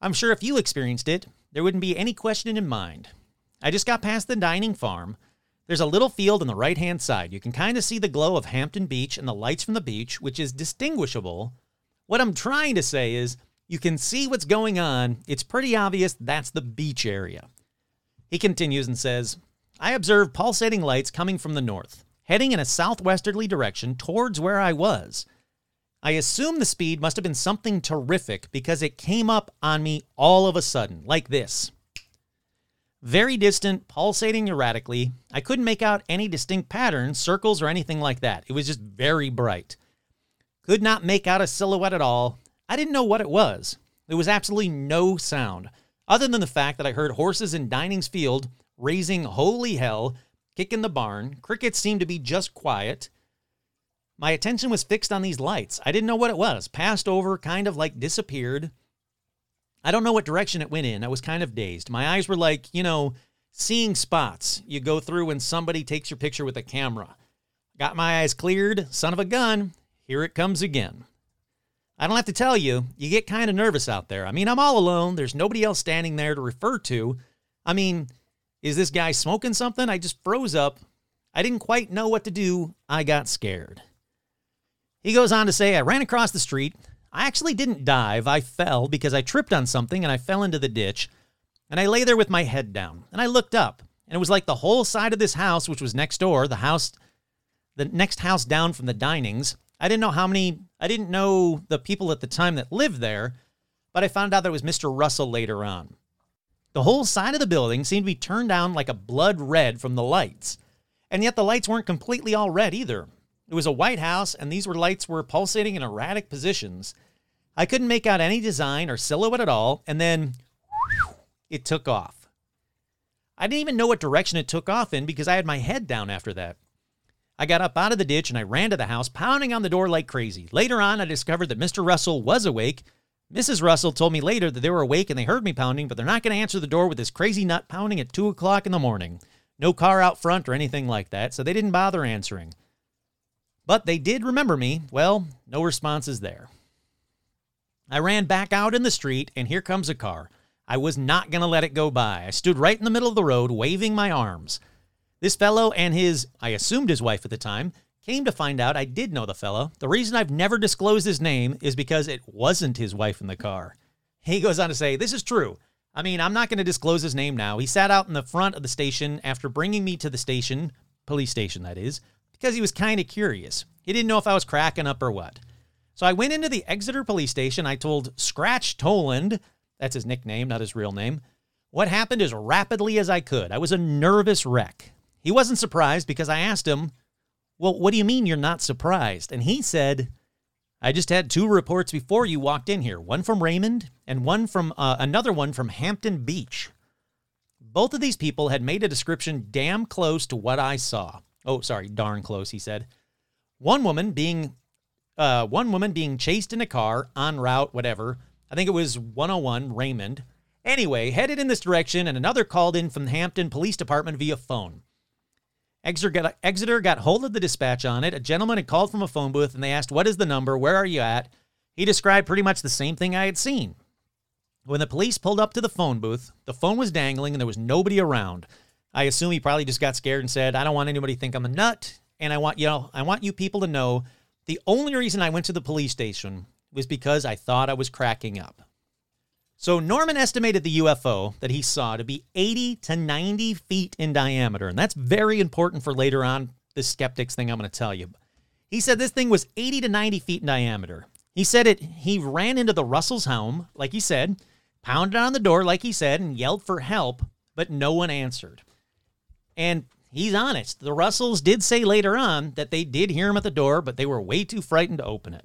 A: I'm sure if you experienced it, there wouldn't be any question in mind. I just got past the dining farm. There's a little field on the right hand side. You can kind of see the glow of Hampton Beach and the lights from the beach, which is distinguishable. What I'm trying to say is you can see what's going on. It's pretty obvious that's the beach area. He continues and says, I observed pulsating lights coming from the north, heading in a southwesterly direction towards where I was. I assume the speed must have been something terrific because it came up on me all of a sudden, like this. Very distant, pulsating erratically. I couldn't make out any distinct patterns, circles, or anything like that. It was just very bright. Could not make out a silhouette at all. I didn't know what it was. There was absolutely no sound, other than the fact that I heard horses in Dining's field raising holy hell, kicking the barn. Crickets seemed to be just quiet. My attention was fixed on these lights. I didn't know what it was. Passed over, kind of like disappeared. I don't know what direction it went in. I was kind of dazed. My eyes were like, you know, seeing spots you go through when somebody takes your picture with a camera. Got my eyes cleared. Son of a gun. Here it comes again. I don't have to tell you, you get kind of nervous out there. I mean, I'm all alone. There's nobody else standing there to refer to. I mean, is this guy smoking something? I just froze up. I didn't quite know what to do. I got scared. He goes on to say, I ran across the street. I actually didn't dive. I fell because I tripped on something and I fell into the ditch. And I lay there with my head down. And I looked up. And it was like the whole side of this house, which was next door, the house, the next house down from the dinings. I didn't know how many, I didn't know the people at the time that lived there, but I found out there was Mr. Russell later on. The whole side of the building seemed to be turned down like a blood red from the lights. And yet the lights weren't completely all red either. It was a white house, and these were lights were pulsating in erratic positions. I couldn't make out any design or silhouette at all, and then it took off. I didn't even know what direction it took off in because I had my head down after that. I got up out of the ditch and I ran to the house, pounding on the door like crazy. Later on, I discovered that Mr. Russell was awake. Mrs. Russell told me later that they were awake and they heard me pounding, but they're not going to answer the door with this crazy nut pounding at 2 o'clock in the morning. No car out front or anything like that, so they didn't bother answering. But they did remember me. Well, no responses there. I ran back out in the street, and here comes a car. I was not going to let it go by. I stood right in the middle of the road, waving my arms. This fellow and his, I assumed his wife at the time, came to find out I did know the fellow. The reason I've never disclosed his name is because it wasn't his wife in the car. He goes on to say, This is true. I mean, I'm not going to disclose his name now. He sat out in the front of the station after bringing me to the station, police station that is, because he was kind of curious. He didn't know if I was cracking up or what. So I went into the Exeter police station. I told Scratch Toland, that's his nickname, not his real name, what happened as rapidly as I could. I was a nervous wreck. He wasn't surprised because I asked him, Well, what do you mean you're not surprised? And he said, I just had two reports before you walked in here one from Raymond and one from uh, another one from Hampton Beach. Both of these people had made a description damn close to what I saw. Oh, sorry, darn close, he said. One woman being uh, one woman being chased in a car en route, whatever. I think it was 101 Raymond. Anyway, headed in this direction, and another called in from the Hampton Police Department via phone. Exeter got, Exeter got hold of the dispatch on it. A gentleman had called from a phone booth and they asked, What is the number? Where are you at? He described pretty much the same thing I had seen. When the police pulled up to the phone booth, the phone was dangling and there was nobody around. I assume he probably just got scared and said, I don't want anybody to think I'm a nut, and I want you know, I want you people to know the only reason I went to the police station was because I thought I was cracking up. So Norman estimated the UFO that he saw to be 80 to 90 feet in diameter, and that's very important for later on this skeptics thing I'm going to tell you. He said this thing was 80 to 90 feet in diameter. He said it he ran into the Russell's home, like he said, pounded on the door like he said and yelled for help, but no one answered. And he's honest. The Russells did say later on that they did hear him at the door, but they were way too frightened to open it.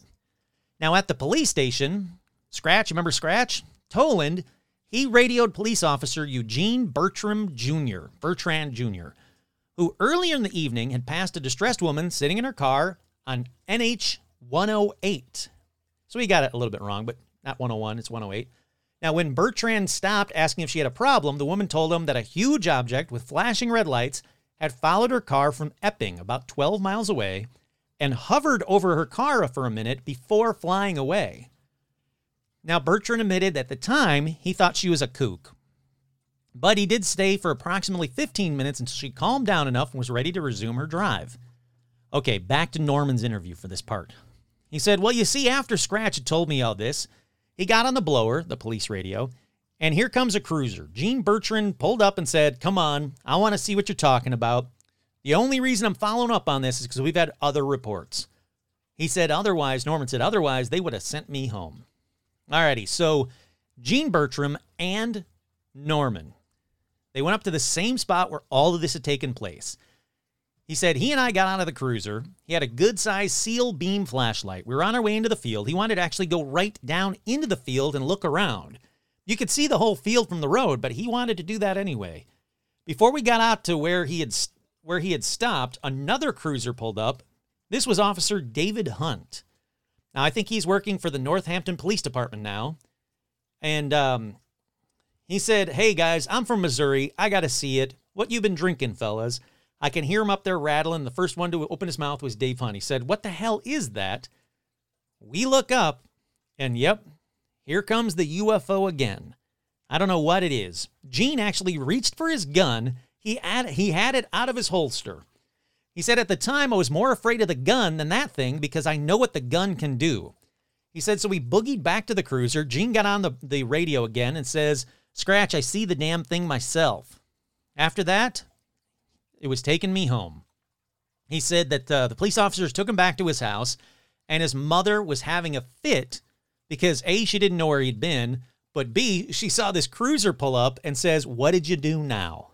A: Now at the police station, Scratch, remember Scratch? Toland, he radioed police officer Eugene Bertram Jr., Bertrand Jr., who earlier in the evening had passed a distressed woman sitting in her car on NH 108. So he got it a little bit wrong, but not 101, it's 108. Now, when Bertrand stopped asking if she had a problem, the woman told him that a huge object with flashing red lights had followed her car from Epping, about 12 miles away, and hovered over her car for a minute before flying away. Now, Bertrand admitted that at the time he thought she was a kook. But he did stay for approximately 15 minutes until she calmed down enough and was ready to resume her drive. Okay, back to Norman's interview for this part. He said, Well, you see, after Scratch had told me all this, he got on the blower, the police radio, and here comes a cruiser. Gene Bertrand pulled up and said, Come on, I want to see what you're talking about. The only reason I'm following up on this is because we've had other reports. He said, Otherwise, Norman said, Otherwise, they would have sent me home. Alrighty, so Gene Bertram and Norman, they went up to the same spot where all of this had taken place. He said he and I got out of the cruiser. He had a good sized seal beam flashlight. We were on our way into the field. He wanted to actually go right down into the field and look around. You could see the whole field from the road, but he wanted to do that anyway. Before we got out to where he had where he had stopped, another cruiser pulled up. This was Officer David Hunt. Now, I think he's working for the Northampton Police Department now. And um, he said, Hey guys, I'm from Missouri. I got to see it. What you been drinking, fellas? I can hear him up there rattling. The first one to open his mouth was Dave Hunt. He said, What the hell is that? We look up, and yep, here comes the UFO again. I don't know what it is. Gene actually reached for his gun. He had, he had it out of his holster. He said, At the time, I was more afraid of the gun than that thing because I know what the gun can do. He said, So we boogied back to the cruiser. Gene got on the, the radio again and says, Scratch, I see the damn thing myself. After that, it was taking me home. He said that uh, the police officers took him back to his house, and his mother was having a fit because A, she didn't know where he'd been, But B, she saw this cruiser pull up and says, What did you do now?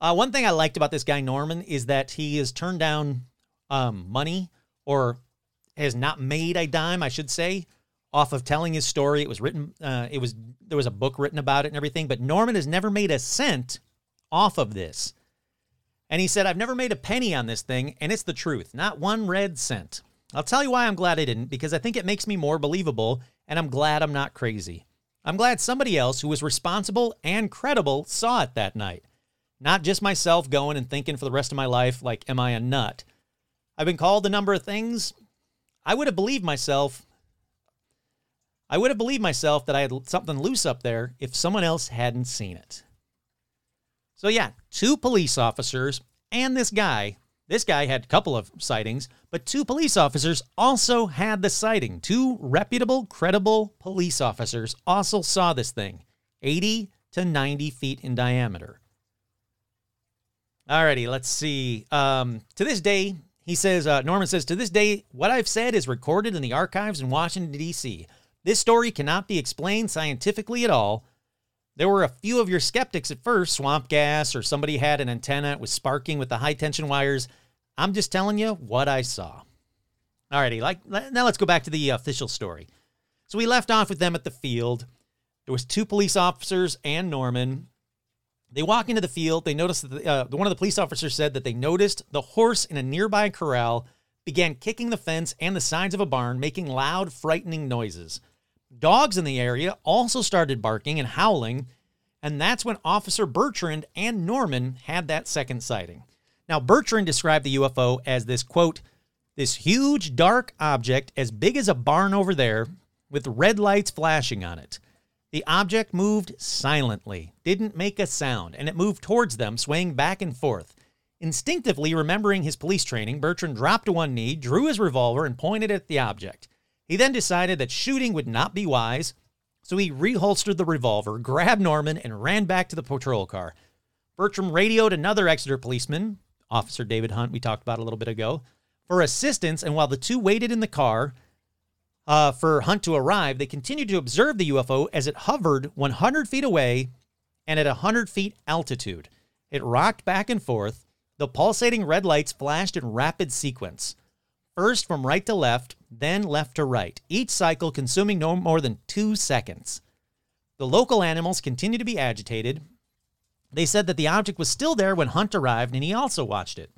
A: Uh, one thing I liked about this guy, Norman, is that he has turned down um, money or has not made a dime, I should say, off of telling his story. It was written, uh, it was, there was a book written about it and everything, but Norman has never made a cent off of this. And he said, I've never made a penny on this thing, and it's the truth, not one red cent. I'll tell you why I'm glad I didn't, because I think it makes me more believable, and I'm glad I'm not crazy. I'm glad somebody else who was responsible and credible saw it that night. Not just myself going and thinking for the rest of my life, like, am I a nut? I've been called a number of things. I would have believed myself. I would have believed myself that I had something loose up there if someone else hadn't seen it. So, yeah, two police officers and this guy. This guy had a couple of sightings, but two police officers also had the sighting. Two reputable, credible police officers also saw this thing 80 to 90 feet in diameter. Alrighty, let's see. Um, to this day, he says, uh, Norman says, to this day, what I've said is recorded in the archives in Washington, D.C. This story cannot be explained scientifically at all. There were a few of your skeptics at first, swamp gas, or somebody had an antenna, it was sparking with the high tension wires. I'm just telling you what I saw. Alrighty, like now let's go back to the official story. So we left off with them at the field. There was two police officers and Norman. They walk into the field. They notice that the, uh, one of the police officers said that they noticed the horse in a nearby corral began kicking the fence and the sides of a barn, making loud, frightening noises. Dogs in the area also started barking and howling, and that's when Officer Bertrand and Norman had that second sighting. Now, Bertrand described the UFO as this quote, this huge dark object as big as a barn over there with red lights flashing on it. The object moved silently, didn't make a sound, and it moved towards them, swaying back and forth. Instinctively remembering his police training, Bertrand dropped to one knee, drew his revolver, and pointed at the object. He then decided that shooting would not be wise, so he reholstered the revolver, grabbed Norman, and ran back to the patrol car. Bertram radioed another Exeter policeman, Officer David Hunt, we talked about a little bit ago, for assistance, and while the two waited in the car uh, for Hunt to arrive, they continued to observe the UFO as it hovered 100 feet away and at 100 feet altitude. It rocked back and forth. The pulsating red lights flashed in rapid sequence first from right to left, then left to right, each cycle consuming no more than two seconds. The local animals continued to be agitated. They said that the object was still there when Hunt arrived, and he also watched it.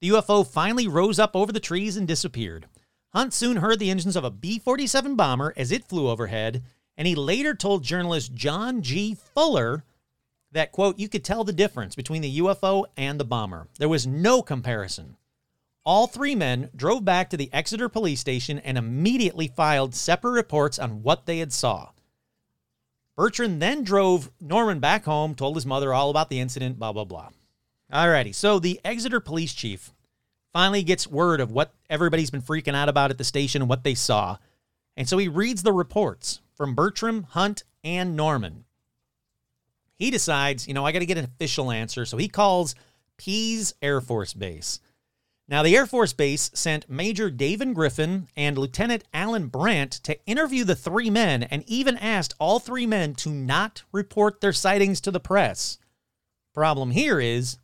A: The UFO finally rose up over the trees and disappeared. Hunt soon heard the engines of a B 47 bomber as it flew overhead, and he later told journalist John G. Fuller that, quote, you could tell the difference between the UFO and the bomber. There was no comparison. All three men drove back to the Exeter police station and immediately filed separate reports on what they had saw. Bertrand then drove Norman back home, told his mother all about the incident, blah, blah, blah. Alrighty, so the Exeter police chief finally gets word of what everybody's been freaking out about at the station and what they saw. And so he reads the reports from Bertram, Hunt, and Norman. He decides, you know, I got to get an official answer. So he calls Pease Air Force Base. Now, the Air Force Base sent Major David Griffin and Lieutenant Alan Brandt to interview the three men and even asked all three men to not report their sightings to the press. Problem here is,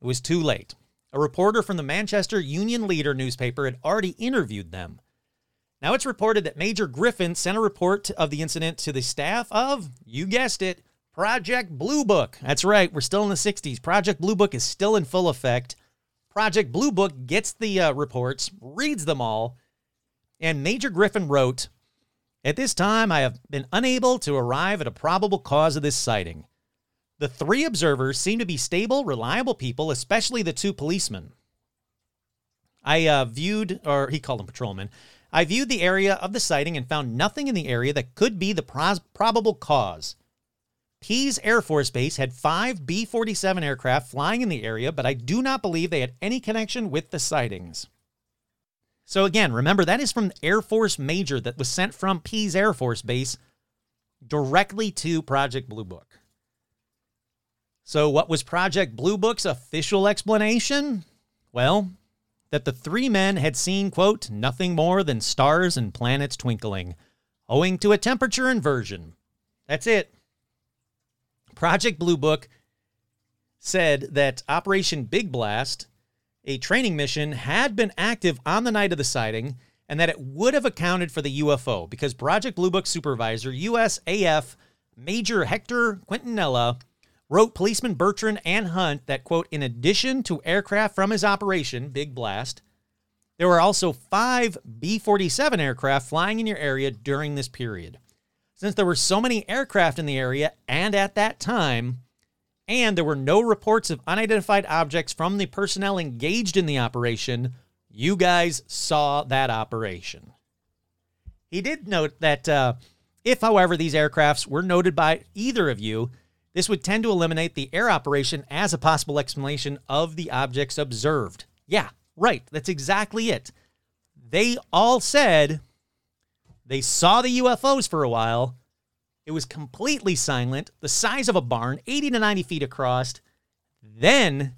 A: it was too late. A reporter from the Manchester Union Leader newspaper had already interviewed them. Now, it's reported that Major Griffin sent a report of the incident to the staff of, you guessed it, Project Blue Book. That's right, we're still in the 60s. Project Blue Book is still in full effect. Project Blue Book gets the uh, reports, reads them all, and Major Griffin wrote At this time, I have been unable to arrive at a probable cause of this sighting. The three observers seem to be stable, reliable people, especially the two policemen. I uh, viewed, or he called them patrolmen. I viewed the area of the sighting and found nothing in the area that could be the pros- probable cause. Pease Air Force Base had five B 47 aircraft flying in the area, but I do not believe they had any connection with the sightings. So, again, remember that is from Air Force Major that was sent from Pease Air Force Base directly to Project Blue Book. So, what was Project Blue Book's official explanation? Well, that the three men had seen, quote, nothing more than stars and planets twinkling, owing to a temperature inversion. That's it. Project Blue Book said that Operation Big Blast, a training mission, had been active on the night of the sighting and that it would have accounted for the UFO because Project Blue Book supervisor, USAF Major Hector Quintanilla, wrote policeman Bertrand and Hunt that, quote, in addition to aircraft from his operation, Big Blast, there were also five B 47 aircraft flying in your area during this period. Since there were so many aircraft in the area and at that time, and there were no reports of unidentified objects from the personnel engaged in the operation, you guys saw that operation. He did note that uh, if, however, these aircrafts were noted by either of you, this would tend to eliminate the air operation as a possible explanation of the objects observed. Yeah, right. That's exactly it. They all said they saw the UFOs for a while. It was completely silent, the size of a barn, 80 to 90 feet across. Then,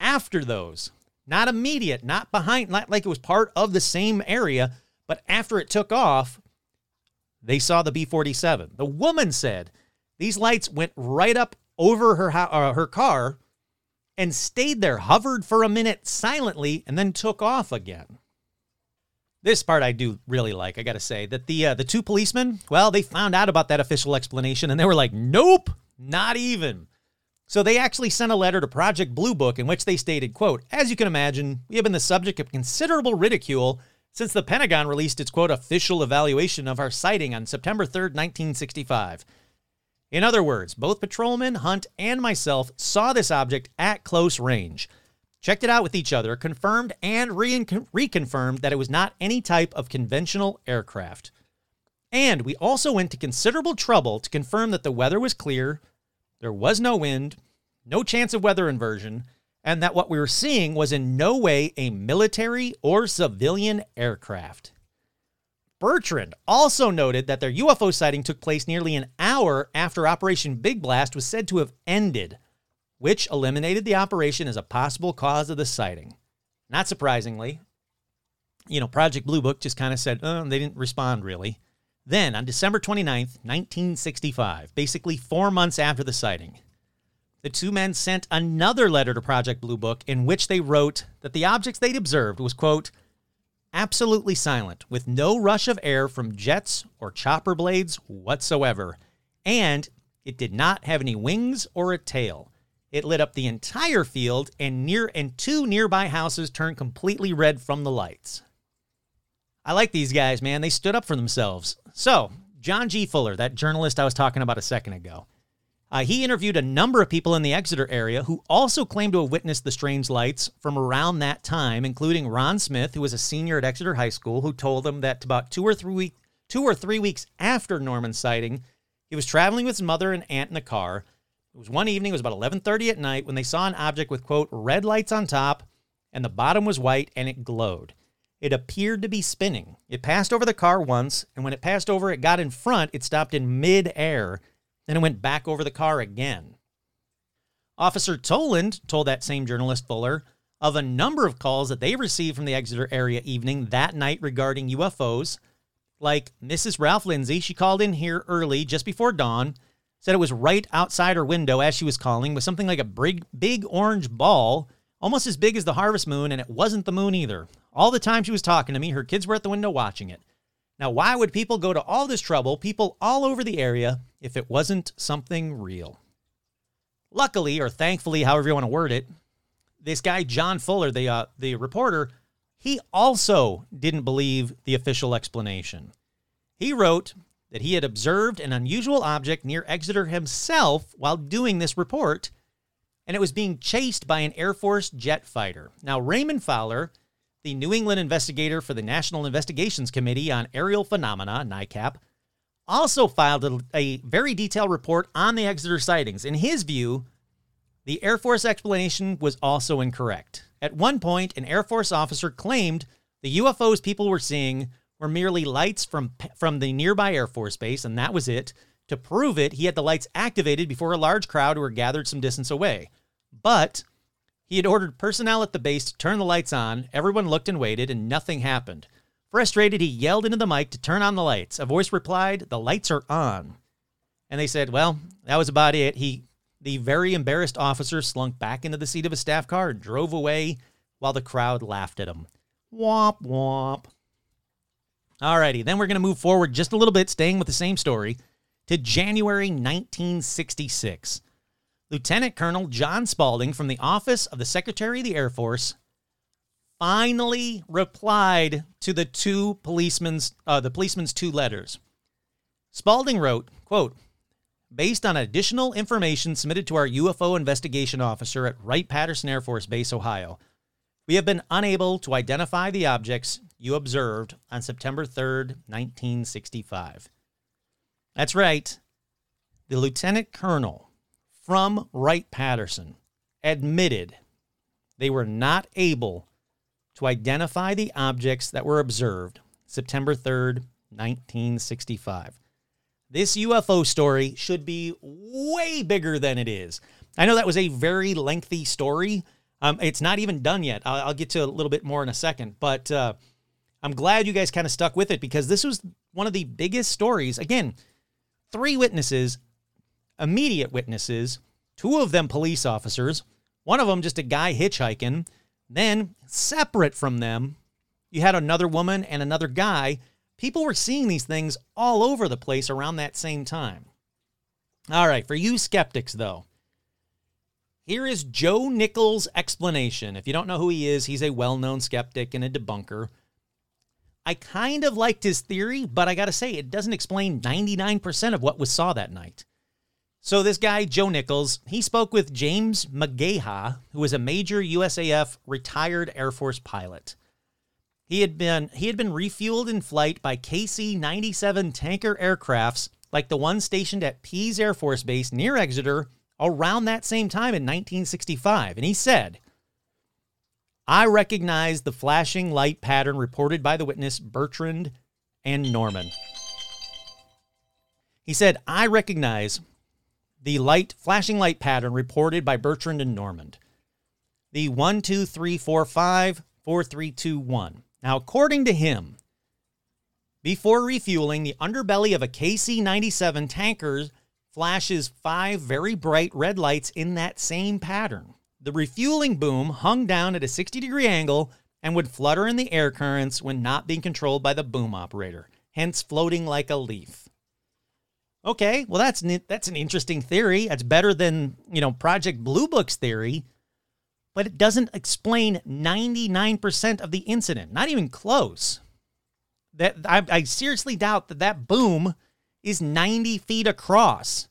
A: after those, not immediate, not behind, not like it was part of the same area, but after it took off, they saw the B 47. The woman said these lights went right up over her, uh, her car and stayed there, hovered for a minute silently, and then took off again. This part I do really like. I got to say that the uh, the two policemen, well, they found out about that official explanation and they were like, "Nope, not even." So they actually sent a letter to Project Blue Book in which they stated, quote, "As you can imagine, we have been the subject of considerable ridicule since the Pentagon released its quote official evaluation of our sighting on September 3rd, 1965." In other words, both patrolman Hunt and myself saw this object at close range checked it out with each other, confirmed and re- reconfirmed that it was not any type of conventional aircraft. And we also went to considerable trouble to confirm that the weather was clear, there was no wind, no chance of weather inversion, and that what we were seeing was in no way a military or civilian aircraft. Bertrand also noted that their UFO sighting took place nearly an hour after Operation Big Blast was said to have ended which eliminated the operation as a possible cause of the sighting. Not surprisingly, you know, Project Blue Book just kind of said, oh, they didn't respond really. Then, on December 29th, 1965, basically four months after the sighting, the two men sent another letter to Project Blue Book in which they wrote that the objects they'd observed was, quote, absolutely silent, with no rush of air from jets or chopper blades whatsoever, and it did not have any wings or a tail. It lit up the entire field, and near and two nearby houses turned completely red from the lights. I like these guys, man. They stood up for themselves. So, John G. Fuller, that journalist I was talking about a second ago, uh, he interviewed a number of people in the Exeter area who also claimed to have witnessed the strange lights from around that time, including Ron Smith, who was a senior at Exeter High School, who told him that about two or three week, two or three weeks after Norman's sighting, he was traveling with his mother and aunt in a car it was one evening, it was about 11:30 at night when they saw an object with quote red lights on top and the bottom was white and it glowed. It appeared to be spinning. It passed over the car once, and when it passed over, it got in front, it stopped in mid-air, then it went back over the car again. Officer Toland told that same journalist Fuller of a number of calls that they received from the Exeter area evening that night regarding UFOs. Like Mrs. Ralph Lindsay, she called in here early just before dawn said it was right outside her window as she was calling with something like a big, big orange ball, almost as big as the harvest moon, and it wasn't the moon either. All the time she was talking to me, her kids were at the window watching it. Now, why would people go to all this trouble, people all over the area, if it wasn't something real? Luckily, or thankfully, however you want to word it, this guy, John Fuller, the, uh, the reporter, he also didn't believe the official explanation. He wrote that he had observed an unusual object near Exeter himself while doing this report, and it was being chased by an Air Force jet fighter. Now, Raymond Fowler, the New England investigator for the National Investigations Committee on Aerial Phenomena, NICAP, also filed a, a very detailed report on the Exeter sightings. In his view, the Air Force explanation was also incorrect. At one point, an Air Force officer claimed the UFOs people were seeing were merely lights from from the nearby Air Force Base, and that was it. To prove it, he had the lights activated before a large crowd who were gathered some distance away. But he had ordered personnel at the base to turn the lights on. Everyone looked and waited, and nothing happened. Frustrated, he yelled into the mic to turn on the lights. A voice replied, The lights are on. And they said, well, that was about it. He, the very embarrassed officer, slunk back into the seat of his staff car and drove away while the crowd laughed at him. Womp womp. Alrighty, then we're going to move forward just a little bit, staying with the same story, to January 1966. Lieutenant Colonel John Spaulding from the Office of the Secretary of the Air Force finally replied to the two policemen's uh, the policeman's two letters. Spaulding wrote, quote, based on additional information submitted to our UFO investigation officer at Wright-Patterson Air Force Base, Ohio, we have been unable to identify the objects you observed on September 3rd, 1965. That's right. The lieutenant colonel from Wright Patterson admitted they were not able to identify the objects that were observed September 3rd, 1965. This UFO story should be way bigger than it is. I know that was a very lengthy story. Um, it's not even done yet. I'll, I'll, get to a little bit more in a second, but uh, I'm glad you guys kind of stuck with it because this was one of the biggest stories. Again, three witnesses, immediate witnesses, two of them police officers, one of them just a guy hitchhiking. Then, separate from them, you had another woman and another guy. People were seeing these things all over the place around that same time. All right, for you skeptics, though, here is Joe Nichols' explanation. If you don't know who he is, he's a well known skeptic and a debunker. I kind of liked his theory, but I got to say, it doesn't explain 99% of what was saw that night. So, this guy, Joe Nichols, he spoke with James McGaha, who was a major USAF retired Air Force pilot. He had been he had been refueled in flight by KC-97 tanker aircrafts like the one stationed at Pease Air Force Base near Exeter around that same time in 1965, and he said, I recognize the flashing light pattern reported by the witness Bertrand and Norman. He said, I recognize the light flashing light pattern reported by Bertrand and Norman. The 1, 2, 3, 4, 5, 4, 3, 2, 1. Now, according to him, before refueling, the underbelly of a KC 97 tanker flashes five very bright red lights in that same pattern. The refueling boom hung down at a 60 degree angle and would flutter in the air currents when not being controlled by the boom operator, hence floating like a leaf. Okay, well that's that's an interesting theory. That's better than, you know, Project Blue Book's theory, but it doesn't explain 99% of the incident. Not even close. That I, I seriously doubt that that boom is 90 feet across.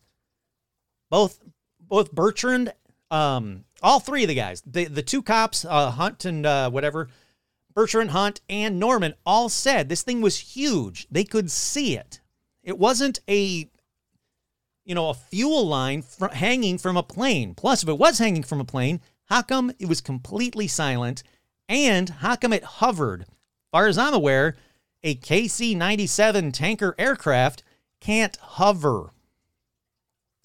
A: Both both Bertrand, um, all three of the guys, the the two cops, uh, Hunt and uh, whatever, Bertrand Hunt and Norman, all said this thing was huge. They could see it. It wasn't a you know a fuel line fr- hanging from a plane. Plus, if it was hanging from a plane, how come it was completely silent? And how come it hovered? Far as I'm aware, a KC 97 tanker aircraft can't hover.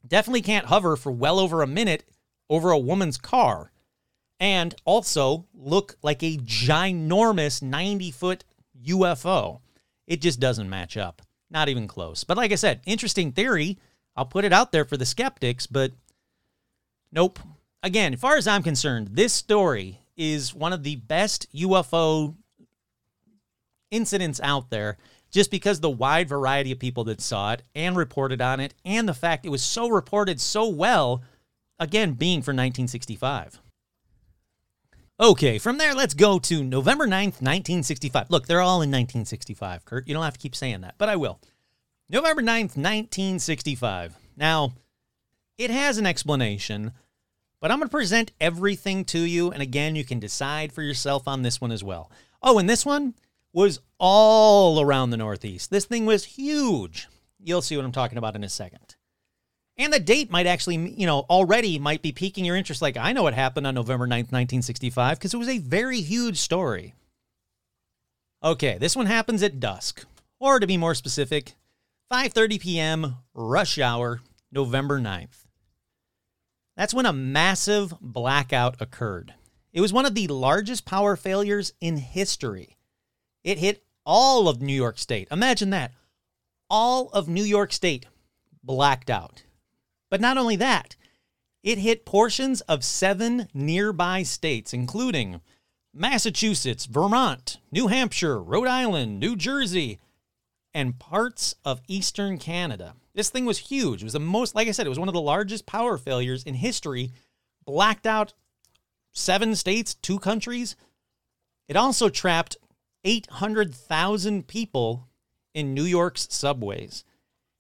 A: Definitely can't hover for well over a minute over a woman's car. And also look like a ginormous 90 foot UFO. It just doesn't match up. Not even close. But like I said, interesting theory. I'll put it out there for the skeptics, but nope. Again, as far as I'm concerned, this story is one of the best UFO incidents out there just because the wide variety of people that saw it and reported on it, and the fact it was so reported so well, again, being for 1965. Okay, from there, let's go to November 9th, 1965. Look, they're all in 1965, Kurt. You don't have to keep saying that, but I will. November 9th, 1965. Now, it has an explanation, but I'm going to present everything to you, and again, you can decide for yourself on this one as well. Oh, and this one, was all around the Northeast. This thing was huge. You'll see what I'm talking about in a second. And the date might actually, you know, already might be piquing your interest. Like, I know what happened on November 9th, 1965, because it was a very huge story. Okay, this one happens at dusk, or to be more specific, 5:30 p.m. rush hour, November 9th. That's when a massive blackout occurred. It was one of the largest power failures in history. It hit all of New York State. Imagine that. All of New York State blacked out. But not only that, it hit portions of seven nearby states, including Massachusetts, Vermont, New Hampshire, Rhode Island, New Jersey, and parts of eastern Canada. This thing was huge. It was the most, like I said, it was one of the largest power failures in history, blacked out seven states, two countries. It also trapped 800,000 people in New York's subways.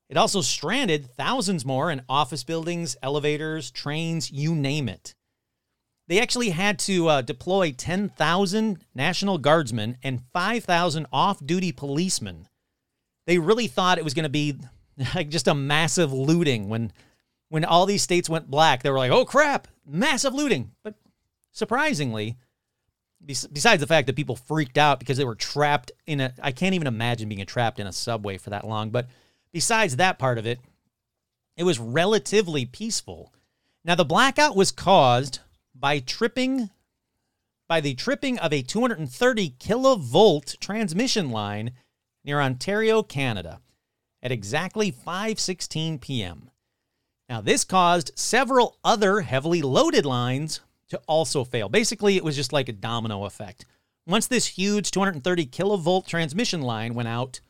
A: It also stranded thousands more in office buildings, elevators, trains, you name it. They actually had to uh, deploy 10,000 National Guardsmen and 5,000 off duty policemen. They really thought it was going to be like just a massive looting when when all these states went black. They were like, "Oh crap, massive looting." But surprisingly, besides the fact that people freaked out because they were trapped in a I can't even imagine being trapped in a subway for that long, but besides that part of it, it was relatively peaceful. Now the blackout was caused by tripping by the tripping of a 230 kilovolt transmission line near Ontario, Canada at exactly 5:16 p.m. Now this caused several other heavily loaded lines to also fail. Basically, it was just like a domino effect. Once this huge 230 kilovolt transmission line went out,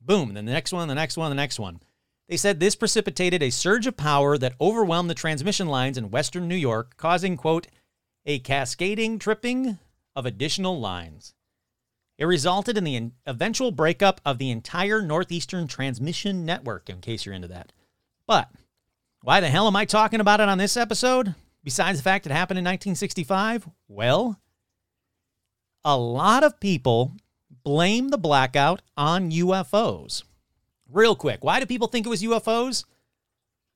A: boom, then the next one, the next one, the next one. They said this precipitated a surge of power that overwhelmed the transmission lines in western New York, causing, quote, a cascading tripping of additional lines. It resulted in the eventual breakup of the entire Northeastern Transmission Network, in case you're into that. But why the hell am I talking about it on this episode? Besides the fact it happened in 1965? Well, a lot of people blame the blackout on UFOs. Real quick, why do people think it was UFOs?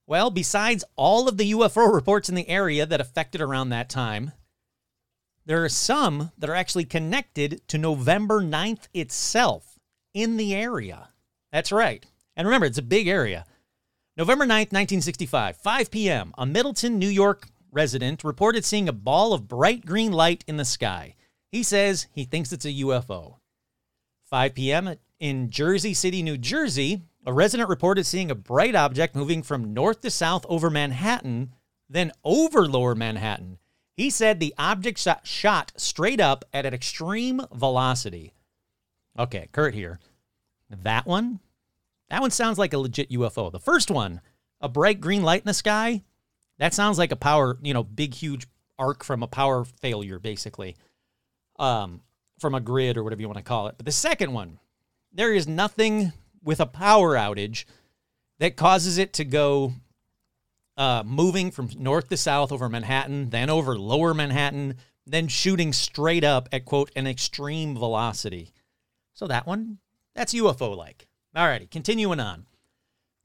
A: Well, besides all of the UFO reports in the area that affected around that time, there are some that are actually connected to November 9th itself in the area. That's right. And remember, it's a big area. November 9th, 1965, 5 p.m., a Middletown, New York resident reported seeing a ball of bright green light in the sky. He says he thinks it's a UFO. 5 p.m. in Jersey City, New Jersey, a resident reported seeing a bright object moving from north to south over Manhattan, then over lower Manhattan. He said the object shot, straight up at an extreme velocity. Okay, Kurt here. That one, that one sounds like a legit UFO. The first one, a bright green light in the sky, that sounds like a power, you know, big huge arc from a power failure, basically, um, from a grid or whatever you want to call it. But the second one, there is nothing with a power outage that causes it to go uh, moving from north to south over Manhattan, then over lower Manhattan, then shooting straight up at quote an extreme velocity. So that one, that's UFO like. Alrighty, continuing on.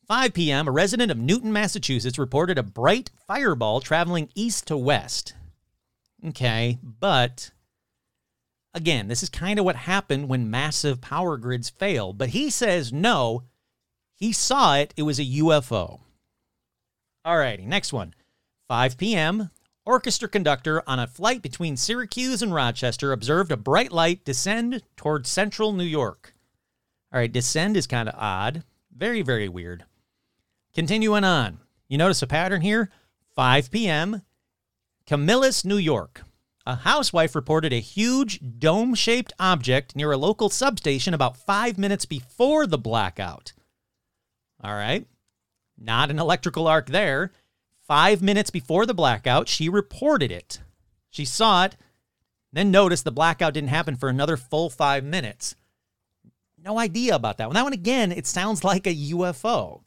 A: 5 p.m., a resident of Newton, Massachusetts reported a bright fireball traveling east to west. Okay, but again, this is kind of what happened when massive power grids fail. But he says no, he saw it, it was a UFO. Alrighty, next one. 5 p.m., orchestra conductor on a flight between Syracuse and Rochester observed a bright light descend toward central New York. All right, descend is kind of odd. Very, very weird. Continuing on. You notice a pattern here? 5 p.m., Camillus, New York. A housewife reported a huge dome shaped object near a local substation about five minutes before the blackout. All right. Not an electrical arc there. Five minutes before the blackout, she reported it. She saw it, then noticed the blackout didn't happen for another full five minutes. No idea about that one. That one, again, it sounds like a UFO.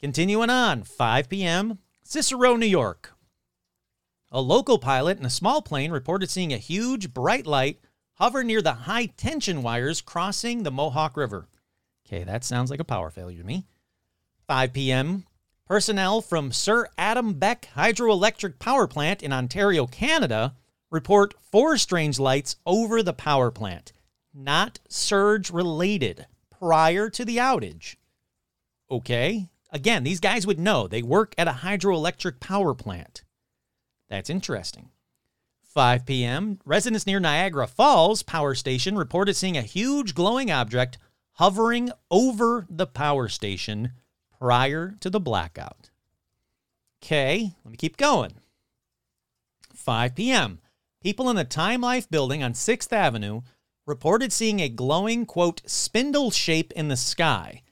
A: Continuing on, 5 p.m., Cicero, New York. A local pilot in a small plane reported seeing a huge bright light hover near the high tension wires crossing the Mohawk River. Okay, that sounds like a power failure to me. 5 p.m. Personnel from Sir Adam Beck Hydroelectric Power Plant in Ontario, Canada, report four strange lights over the power plant, not surge related, prior to the outage. Okay, again, these guys would know. They work at a hydroelectric power plant. That's interesting. 5 p.m., residents near Niagara Falls Power Station reported seeing a huge glowing object hovering over the power station prior to the blackout. Okay, let me keep going. 5 p.m. People in the Time Life building on 6th Avenue reported seeing a glowing, quote, spindle shape in the sky.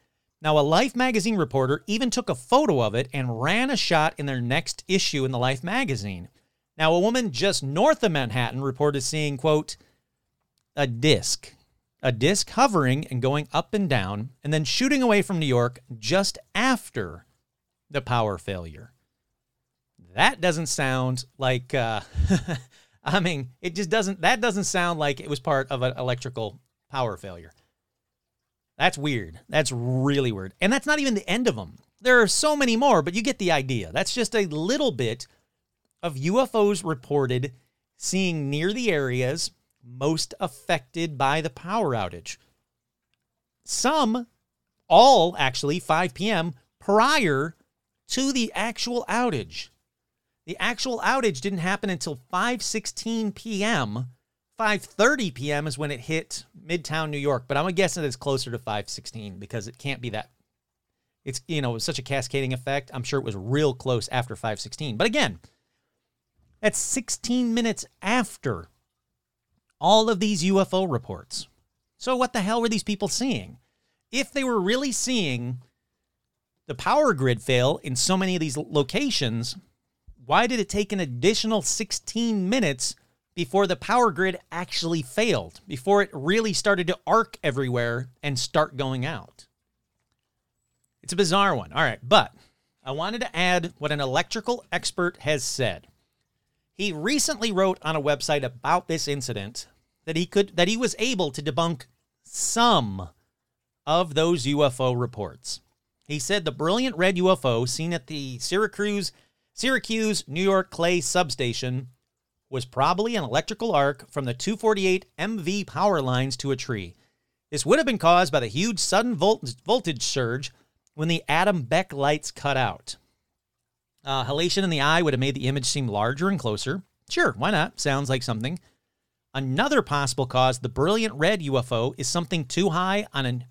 A: Now, a Life magazine reporter even took a photo of it and ran a shot in their next issue in the Life magazine. Now, a woman just north of Manhattan reported seeing, quote, a disc, a disc hovering and going up and down, and then shooting away from New York just after the power failure. That doesn't sound like, uh, I mean, it just doesn't, that doesn't sound like it was part of an electrical power failure. That's weird. That's really weird. And that's not even the end of them. There are so many more, but you get the idea. That's just a little bit of UFOs reported seeing near the areas most affected by the power outage. Some, all actually, 5 p.m. prior to the actual outage. The actual outage didn't happen until 5:16 p.m. 5:30 p.m. is when it hit Midtown New York, but I'm guessing it's closer to 5:16 because it can't be that. It's you know it was such a cascading effect. I'm sure it was real close after 5:16. But again, that's 16 minutes after all of these UFO reports. So what the hell were these people seeing? If they were really seeing the power grid fail in so many of these locations, why did it take an additional 16 minutes before the power grid actually failed, before it really started to arc everywhere and start going out? It's a bizarre one. All right, but I wanted to add what an electrical expert has said. He recently wrote on a website about this incident that he could that he was able to debunk some of those UFO reports. He said the brilliant red UFO seen at the Syracuse Syracuse New York Clay substation was probably an electrical arc from the 248 MV power lines to a tree. This would have been caused by the huge sudden volt- voltage surge when the Adam Beck lights cut out. Uh, halation in the eye would have made the image seem larger and closer. Sure, why not? Sounds like something. Another possible cause, the brilliant red UFO, is something too high on an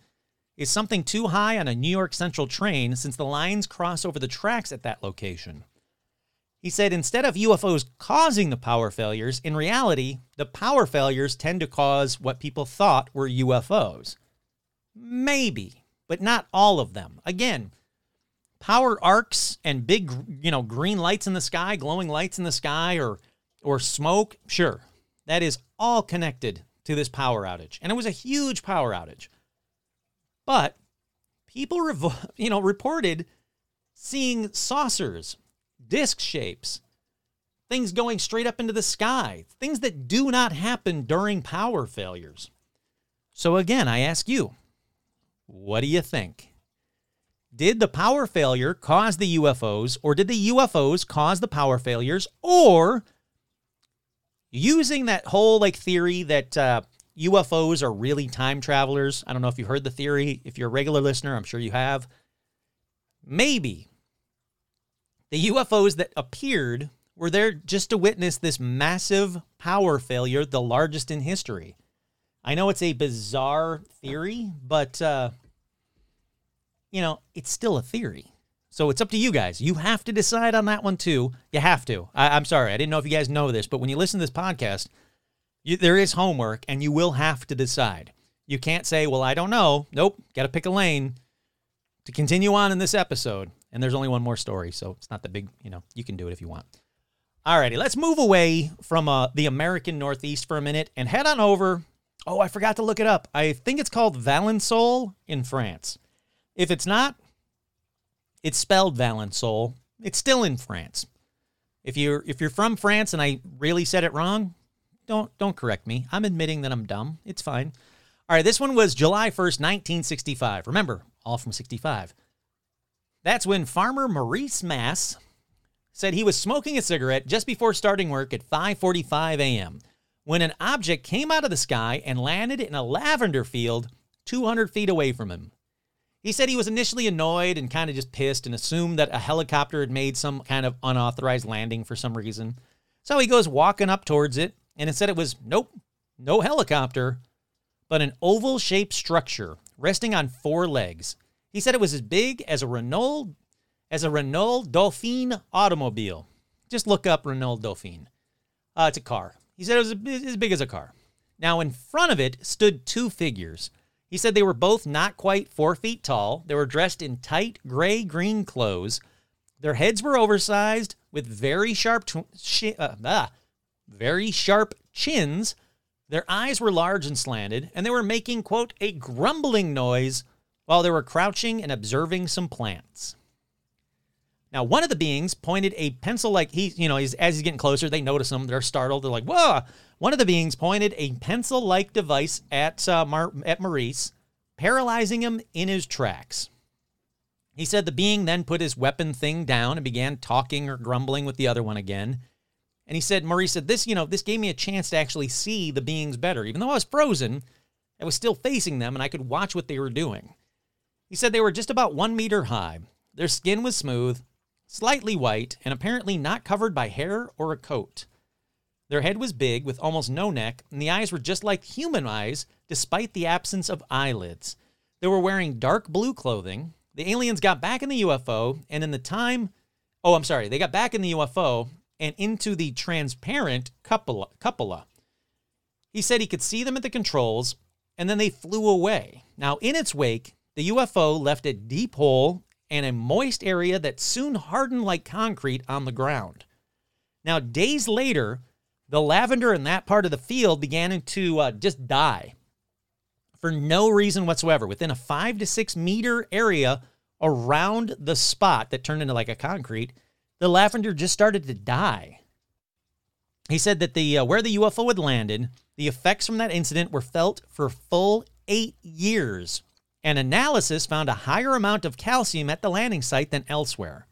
A: is something too high on a New York Central train since the lines cross over the tracks at that location. He said instead of UFOs causing the power failures, in reality, the power failures tend to cause what people thought were UFOs. Maybe, but not all of them. Again, power arcs and big, you know, green lights in the sky, glowing lights in the sky or or smoke, sure. That is all connected to this power outage. And it was a huge power outage. But people, revo- you know, reported seeing saucers, disc shapes, things going straight up into the sky, things that do not happen during power failures. So again, I ask you, what do you think? Did the power failure cause the UFOs, or did the UFOs cause the power failures, or using that whole like theory that uh, UFOs are really time travelers. I don't know if you heard the theory. If you're a regular listener, I'm sure you have. Maybe the UFOs that appeared were there just to witness this massive power failure, the largest in history. I know it's a bizarre theory, but uh, you know, it's still a theory. So it's up to you guys. You have to decide on that one too. You have to. I, am sorry, I didn't know if you guys know this, but when you listen to this podcast, you, there is homework, and you will have to decide. You can't say, "Well, I don't know." Nope, got to pick a lane to continue on in this episode. And there's only one more story, so it's not the big. You know, you can do it if you want. Alrighty, let's move away from uh, the American Northeast for a minute and head on over. Oh, I forgot to look it up. I think it's called Valensole in France. If it's not, it's spelled Valensole. It's still in France. If you're if you're from France and I really said it wrong, don't don't correct me. I'm admitting that I'm dumb. It's fine. All right, this one was July 1st, 1965. Remember, all from 65. That's when farmer Maurice Masse said he was smoking a cigarette just before starting work at 5:45 a.m. when an object came out of the sky and landed in a lavender field 200 feet away from him. He said he was initially annoyed and kind of just pissed and assumed that a helicopter had made some kind of unauthorized landing for some reason. So he goes walking up towards it, and said it was nope, no helicopter, but an oval shaped structure resting on four legs. He said it was as big as a Renault as a Renault Dauphine automobile. Just look up Renault Dauphine. Uh, it's a car. He said it was as big as a car. Now, in front of it stood two figures. He said they were both not quite four feet tall. They were dressed in tight gray green clothes. Their heads were oversized with very sharp, tw- shi- uh, ah, very sharp chins. Their eyes were large and slanted, and they were making, quote, a grumbling noise while they were crouching and observing some plants. Now, one of the beings pointed a pencil like he, you know, he's, as he's getting closer, they notice him. They're startled. They're like, whoa. One of the beings pointed a pencil like device at, uh, Mar- at Maurice, paralyzing him in his tracks. He said the being then put his weapon thing down and began talking or grumbling with the other one again. And he said, Maurice said, this, you know, this gave me a chance to actually see the beings better. Even though I was frozen, I was still facing them and I could watch what they were doing. He said they were just about one meter high. Their skin was smooth, slightly white, and apparently not covered by hair or a coat. Their head was big with almost no neck, and the eyes were just like human eyes despite the absence of eyelids. They were wearing dark blue clothing. The aliens got back in the UFO, and in the time, oh, I'm sorry, they got back in the UFO and into the transparent cupola. He said he could see them at the controls, and then they flew away. Now, in its wake, the UFO left a deep hole and a moist area that soon hardened like concrete on the ground. Now, days later, the lavender in that part of the field began to uh, just die for no reason whatsoever within a five to six meter area around the spot that turned into like a concrete. The lavender just started to die. He said that the uh, where the UFO had landed, the effects from that incident were felt for full eight years. And analysis found a higher amount of calcium at the landing site than elsewhere.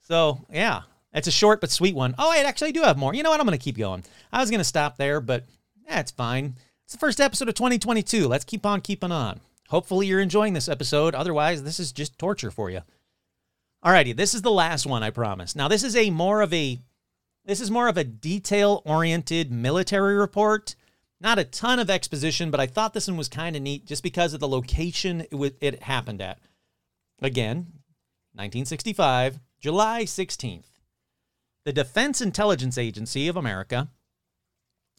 A: So, yeah, that's a short but sweet one. Oh, I actually do have more. You know what? I'm going to keep going. I was going to stop there, but that's fine. It's the first episode of 2022. Let's keep on keeping on. Hopefully, you're enjoying this episode. Otherwise, this is just torture for you. Alrighty, this is the last one, I promise. Now, this is a more of a this is more of a detail-oriented military report. Not a ton of exposition, but I thought this one was kind of neat just because of the location it, it happened at. Again, 1965, July 16th. The Defense Intelligence Agency of America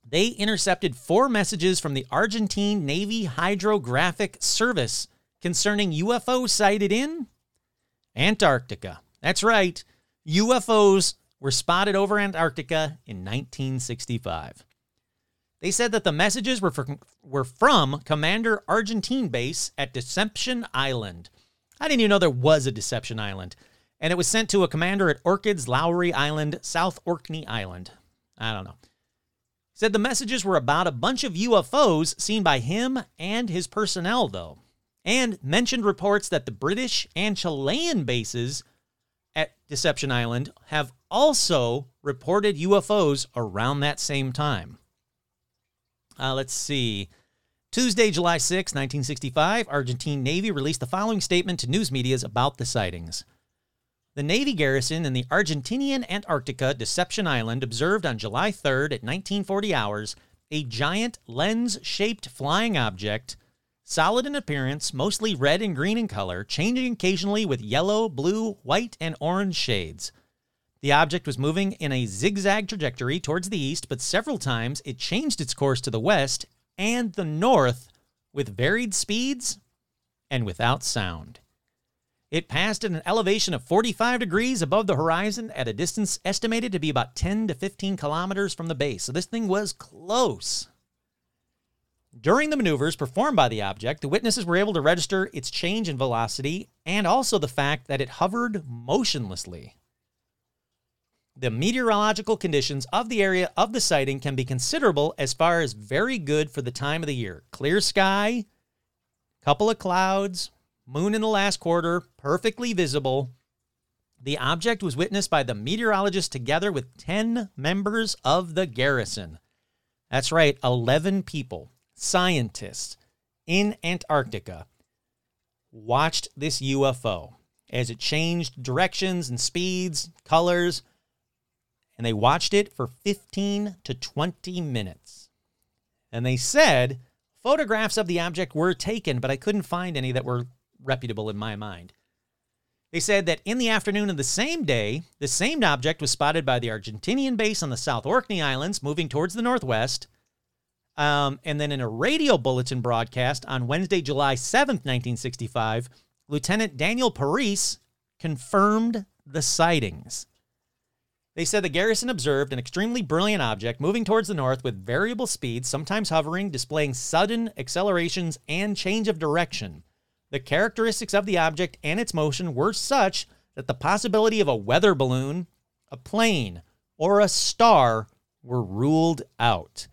A: they intercepted four messages from the Argentine Navy Hydrographic Service concerning UFO sighted in Antarctica. That's right. UFOs were spotted over Antarctica in 1965. They said that the messages were, from were from Commander Argentine Base at Deception Island. I didn't even know there was a Deception Island. And it was sent to a commander at Orcadas Laurie Island, South Orkney Island. I don't know. Said the messages were about a bunch of UFOs seen by him and his personnel, though, and mentioned reports that the British and Chilean bases at Deception Island have also reported UFOs around that same time. Uh, let's see. Tuesday, July 6, 1965, Argentine Navy released the following statement to news medias about the sightings. The Navy garrison in the Argentinian Antarctica Deception Island observed on July 3rd at 1940 hours a giant lens shaped flying object, solid in appearance, mostly red and green in color, changing occasionally with yellow, blue, white, and orange shades. The object was moving in a zigzag trajectory towards the east, but several times it changed its course to the west and the north with varied speeds and without sound. It passed at an elevation of 45 degrees above the horizon at a distance estimated to be about 10 to 15 kilometers from the base. So this thing was close. During the maneuvers performed by the object, the witnesses were able to register its change in velocity and also the fact that it hovered motionlessly. The meteorological conditions of the area of the sighting can be considerable as far as very good for the time of the year. Clear sky, couple of clouds, moon in the last quarter, perfectly visible. The object was witnessed by the meteorologist together with 10 members of the garrison. That's right, 11 people, scientists in Antarctica, watched this UFO as it changed directions and speeds, colors, and they watched it for 15 to 20 minutes. And they said photographs of the object were taken, but I couldn't find any that were reputable in my mind. They said that in the afternoon of the same day, the same object was spotted by the Argentinian base on the South Orkney Islands, moving towards the northwest. Um, and then in a radio bulletin broadcast on Wednesday, July 7th, 1965, Lieutenant Daniel Perisse confirmed the sightings. They said the garrison observed an extremely brilliant object moving towards the north with variable speeds, sometimes hovering, displaying sudden accelerations and change of direction. The characteristics of the object and its motion were such that the possibility of a weather balloon, a plane, or a star were ruled out.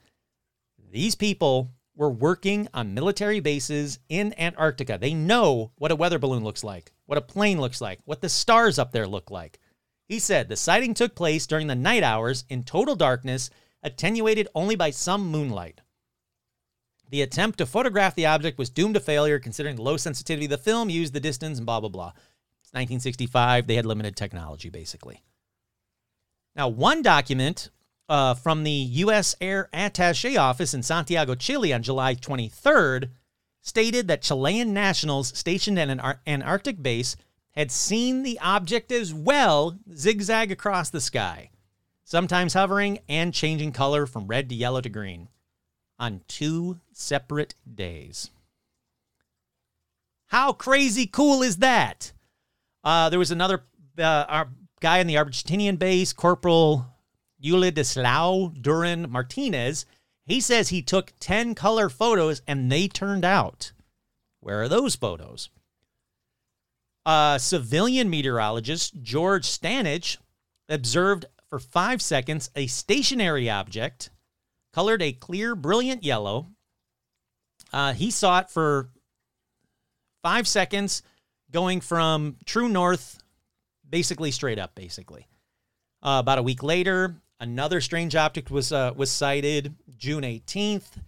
A: These people were working on military bases in Antarctica. They know what a weather balloon looks like, what a plane looks like, what the stars up there look like. He said the sighting took place during the night hours in total darkness, attenuated only by some moonlight. The attempt to photograph the object was doomed to failure considering the low sensitivity of the film, used the distance, and blah, blah, blah. It's 1965. They had limited technology, basically. Now, one document uh, from the U.S. Air Attache Office in Santiago, Chile on July 23rd stated that Chilean nationals stationed at an Ar- Antarctic base had seen the object as well zigzag across the sky, sometimes hovering and changing color from red to yellow to green on two separate days. How crazy cool is that? Uh, there was another uh, guy in the Argentinian base, Corporal Uladislao Duran Martinez. He says he took 10 color photos and they turned out. Where are those photos? Uh, civilian meteorologist George Stanage observed for five seconds a stationary object colored a clear, brilliant yellow. Uh, he saw it for five seconds, going from true north, basically straight up, basically. Uh, about a week later, another strange object was uh, was sighted. June 18th,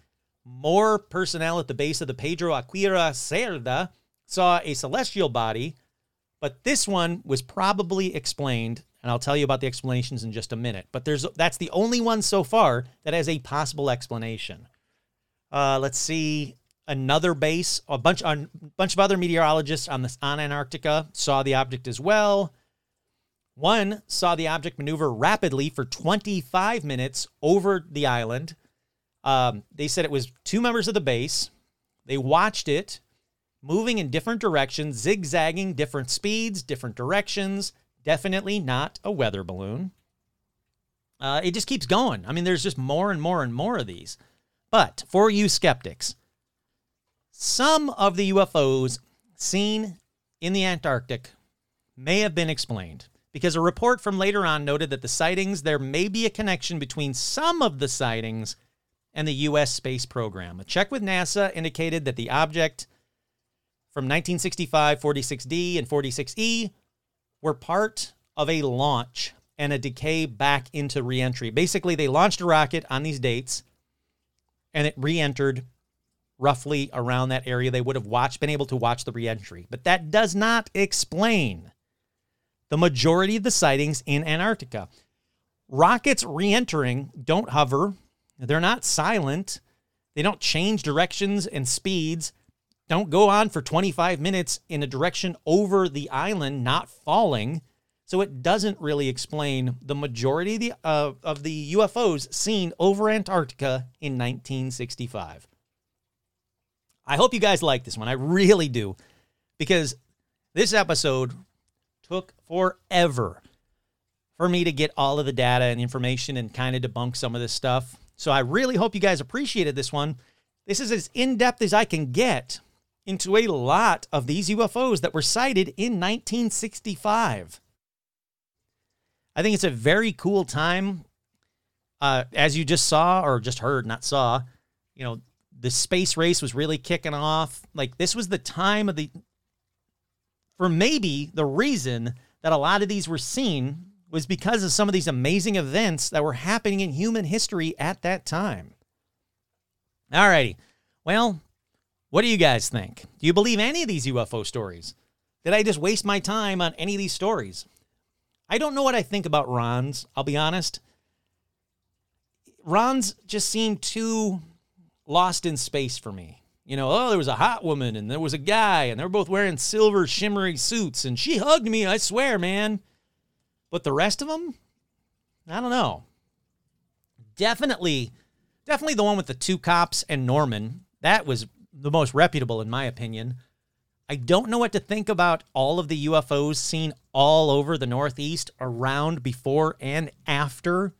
A: more personnel at the base of the Pedro Aguirre Cerda saw a celestial body, but this one was probably explained and I'll tell you about the explanations in just a minute. But there's that's the only one so far that has a possible explanation. Uh, let's see another base. A bunch a bunch of other meteorologists on this on Antarctica saw the object as well. One saw the object maneuver rapidly for 25 minutes over the island. Um, they said it was two members of the base. They watched it moving in different directions, zigzagging different speeds, different directions. Definitely not a weather balloon. Uh, it just keeps going. I mean, there's just more and more and more of these. But for you skeptics, some of the UFOs seen in the Antarctic may have been explained because a report from later on noted that the sightings, there may be a connection between some of the sightings and the U.S. space program. A check with NASA indicated that the object from 1965, 46D, and 46E were part of a launch and a decay back into reentry. Basically, they launched a rocket on these dates and it re-entered roughly around that area. They would have watched, been able to watch the reentry. But that does not explain the majority of the sightings in Antarctica. Rockets re-entering don't hover. They're not silent. They don't change directions and speeds don't go on for 25 minutes in a direction over the island, not falling. So it doesn't really explain the majority of the, uh, of the UFOs seen over Antarctica in 1965. I hope you guys like this one. I really do. Because this episode took forever for me to get all of the data and information and kind of debunk some of this stuff. So I really hope you guys appreciated this one. This is as in depth as I can get into a lot of these UFOs that were sighted in 1965. I think it's a very cool time. Uh, as you just saw or just heard, not saw, you know, the space race was really kicking off. Like, this was the time of the, for maybe the reason that a lot of these were seen was because of some of these amazing events that were happening in human history at that time. All righty. Well, what do you guys think? Do you believe any of these UFO stories? Did I just waste my time on any of these stories? I don't know what I think about Ron's, I'll be honest. Ron's just seemed too lost in space for me. You know, oh, there was a hot woman and there was a guy, and they were both wearing silver shimmery suits, and she hugged me, I swear, man. But the rest of them, I don't know. Definitely, definitely the one with the two cops and Norman. That was the most reputable, in my opinion. I don't know what to think about all of the UFOs seen all over the Northeast around before and after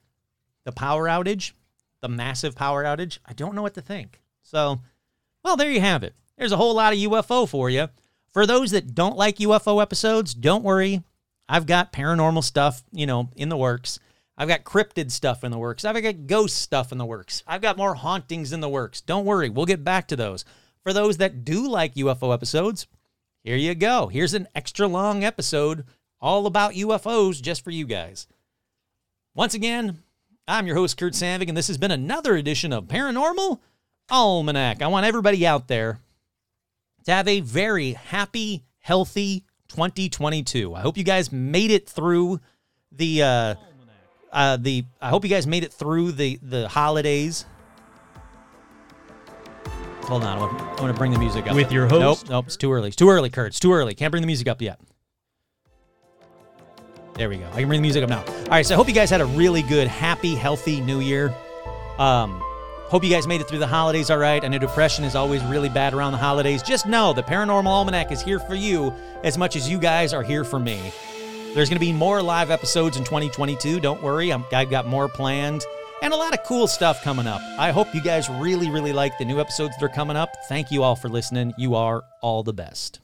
A: the power outage, the massive power outage. I don't know what to think. So, well, there you have it. There's a whole lot of UFO for you. For those that don't like UFO episodes, don't worry. I've got paranormal stuff, you know, in the works. I've got cryptid stuff in the works. I've got ghost stuff in the works. I've got more hauntings in the works. Don't worry, we'll get back to those. For those that do like UFO episodes, here you go. Here's an extra long episode all about UFOs just for you guys. Once again, I'm your host, Kurt Savig, and this has been another edition of Paranormal Almanac. I want everybody out there to have a very happy, healthy 2022. I hope you guys made it through the uh, uh, the. I hope you guys made it through the the holidays. Hold on, I want, I want to bring the music up.
G: With your host?
A: Nope, nope, it's too early. It's too early, Kurt. It's too early. Can't bring the music up yet. There we go. I can bring the music up now. All right, so I hope you guys had a really good, happy, healthy New Year. Um, hope you guys made it through the holidays all right. I know depression is always really bad around the holidays. Just know the Paranormal Almanac is here for you as much as you guys are here for me. There's going to be more live episodes in 2022. Don't worry, I'm, I've got more planned and a lot of cool stuff coming up. I hope you guys really, really like the new episodes that are coming up. Thank you all for listening. You are all the best.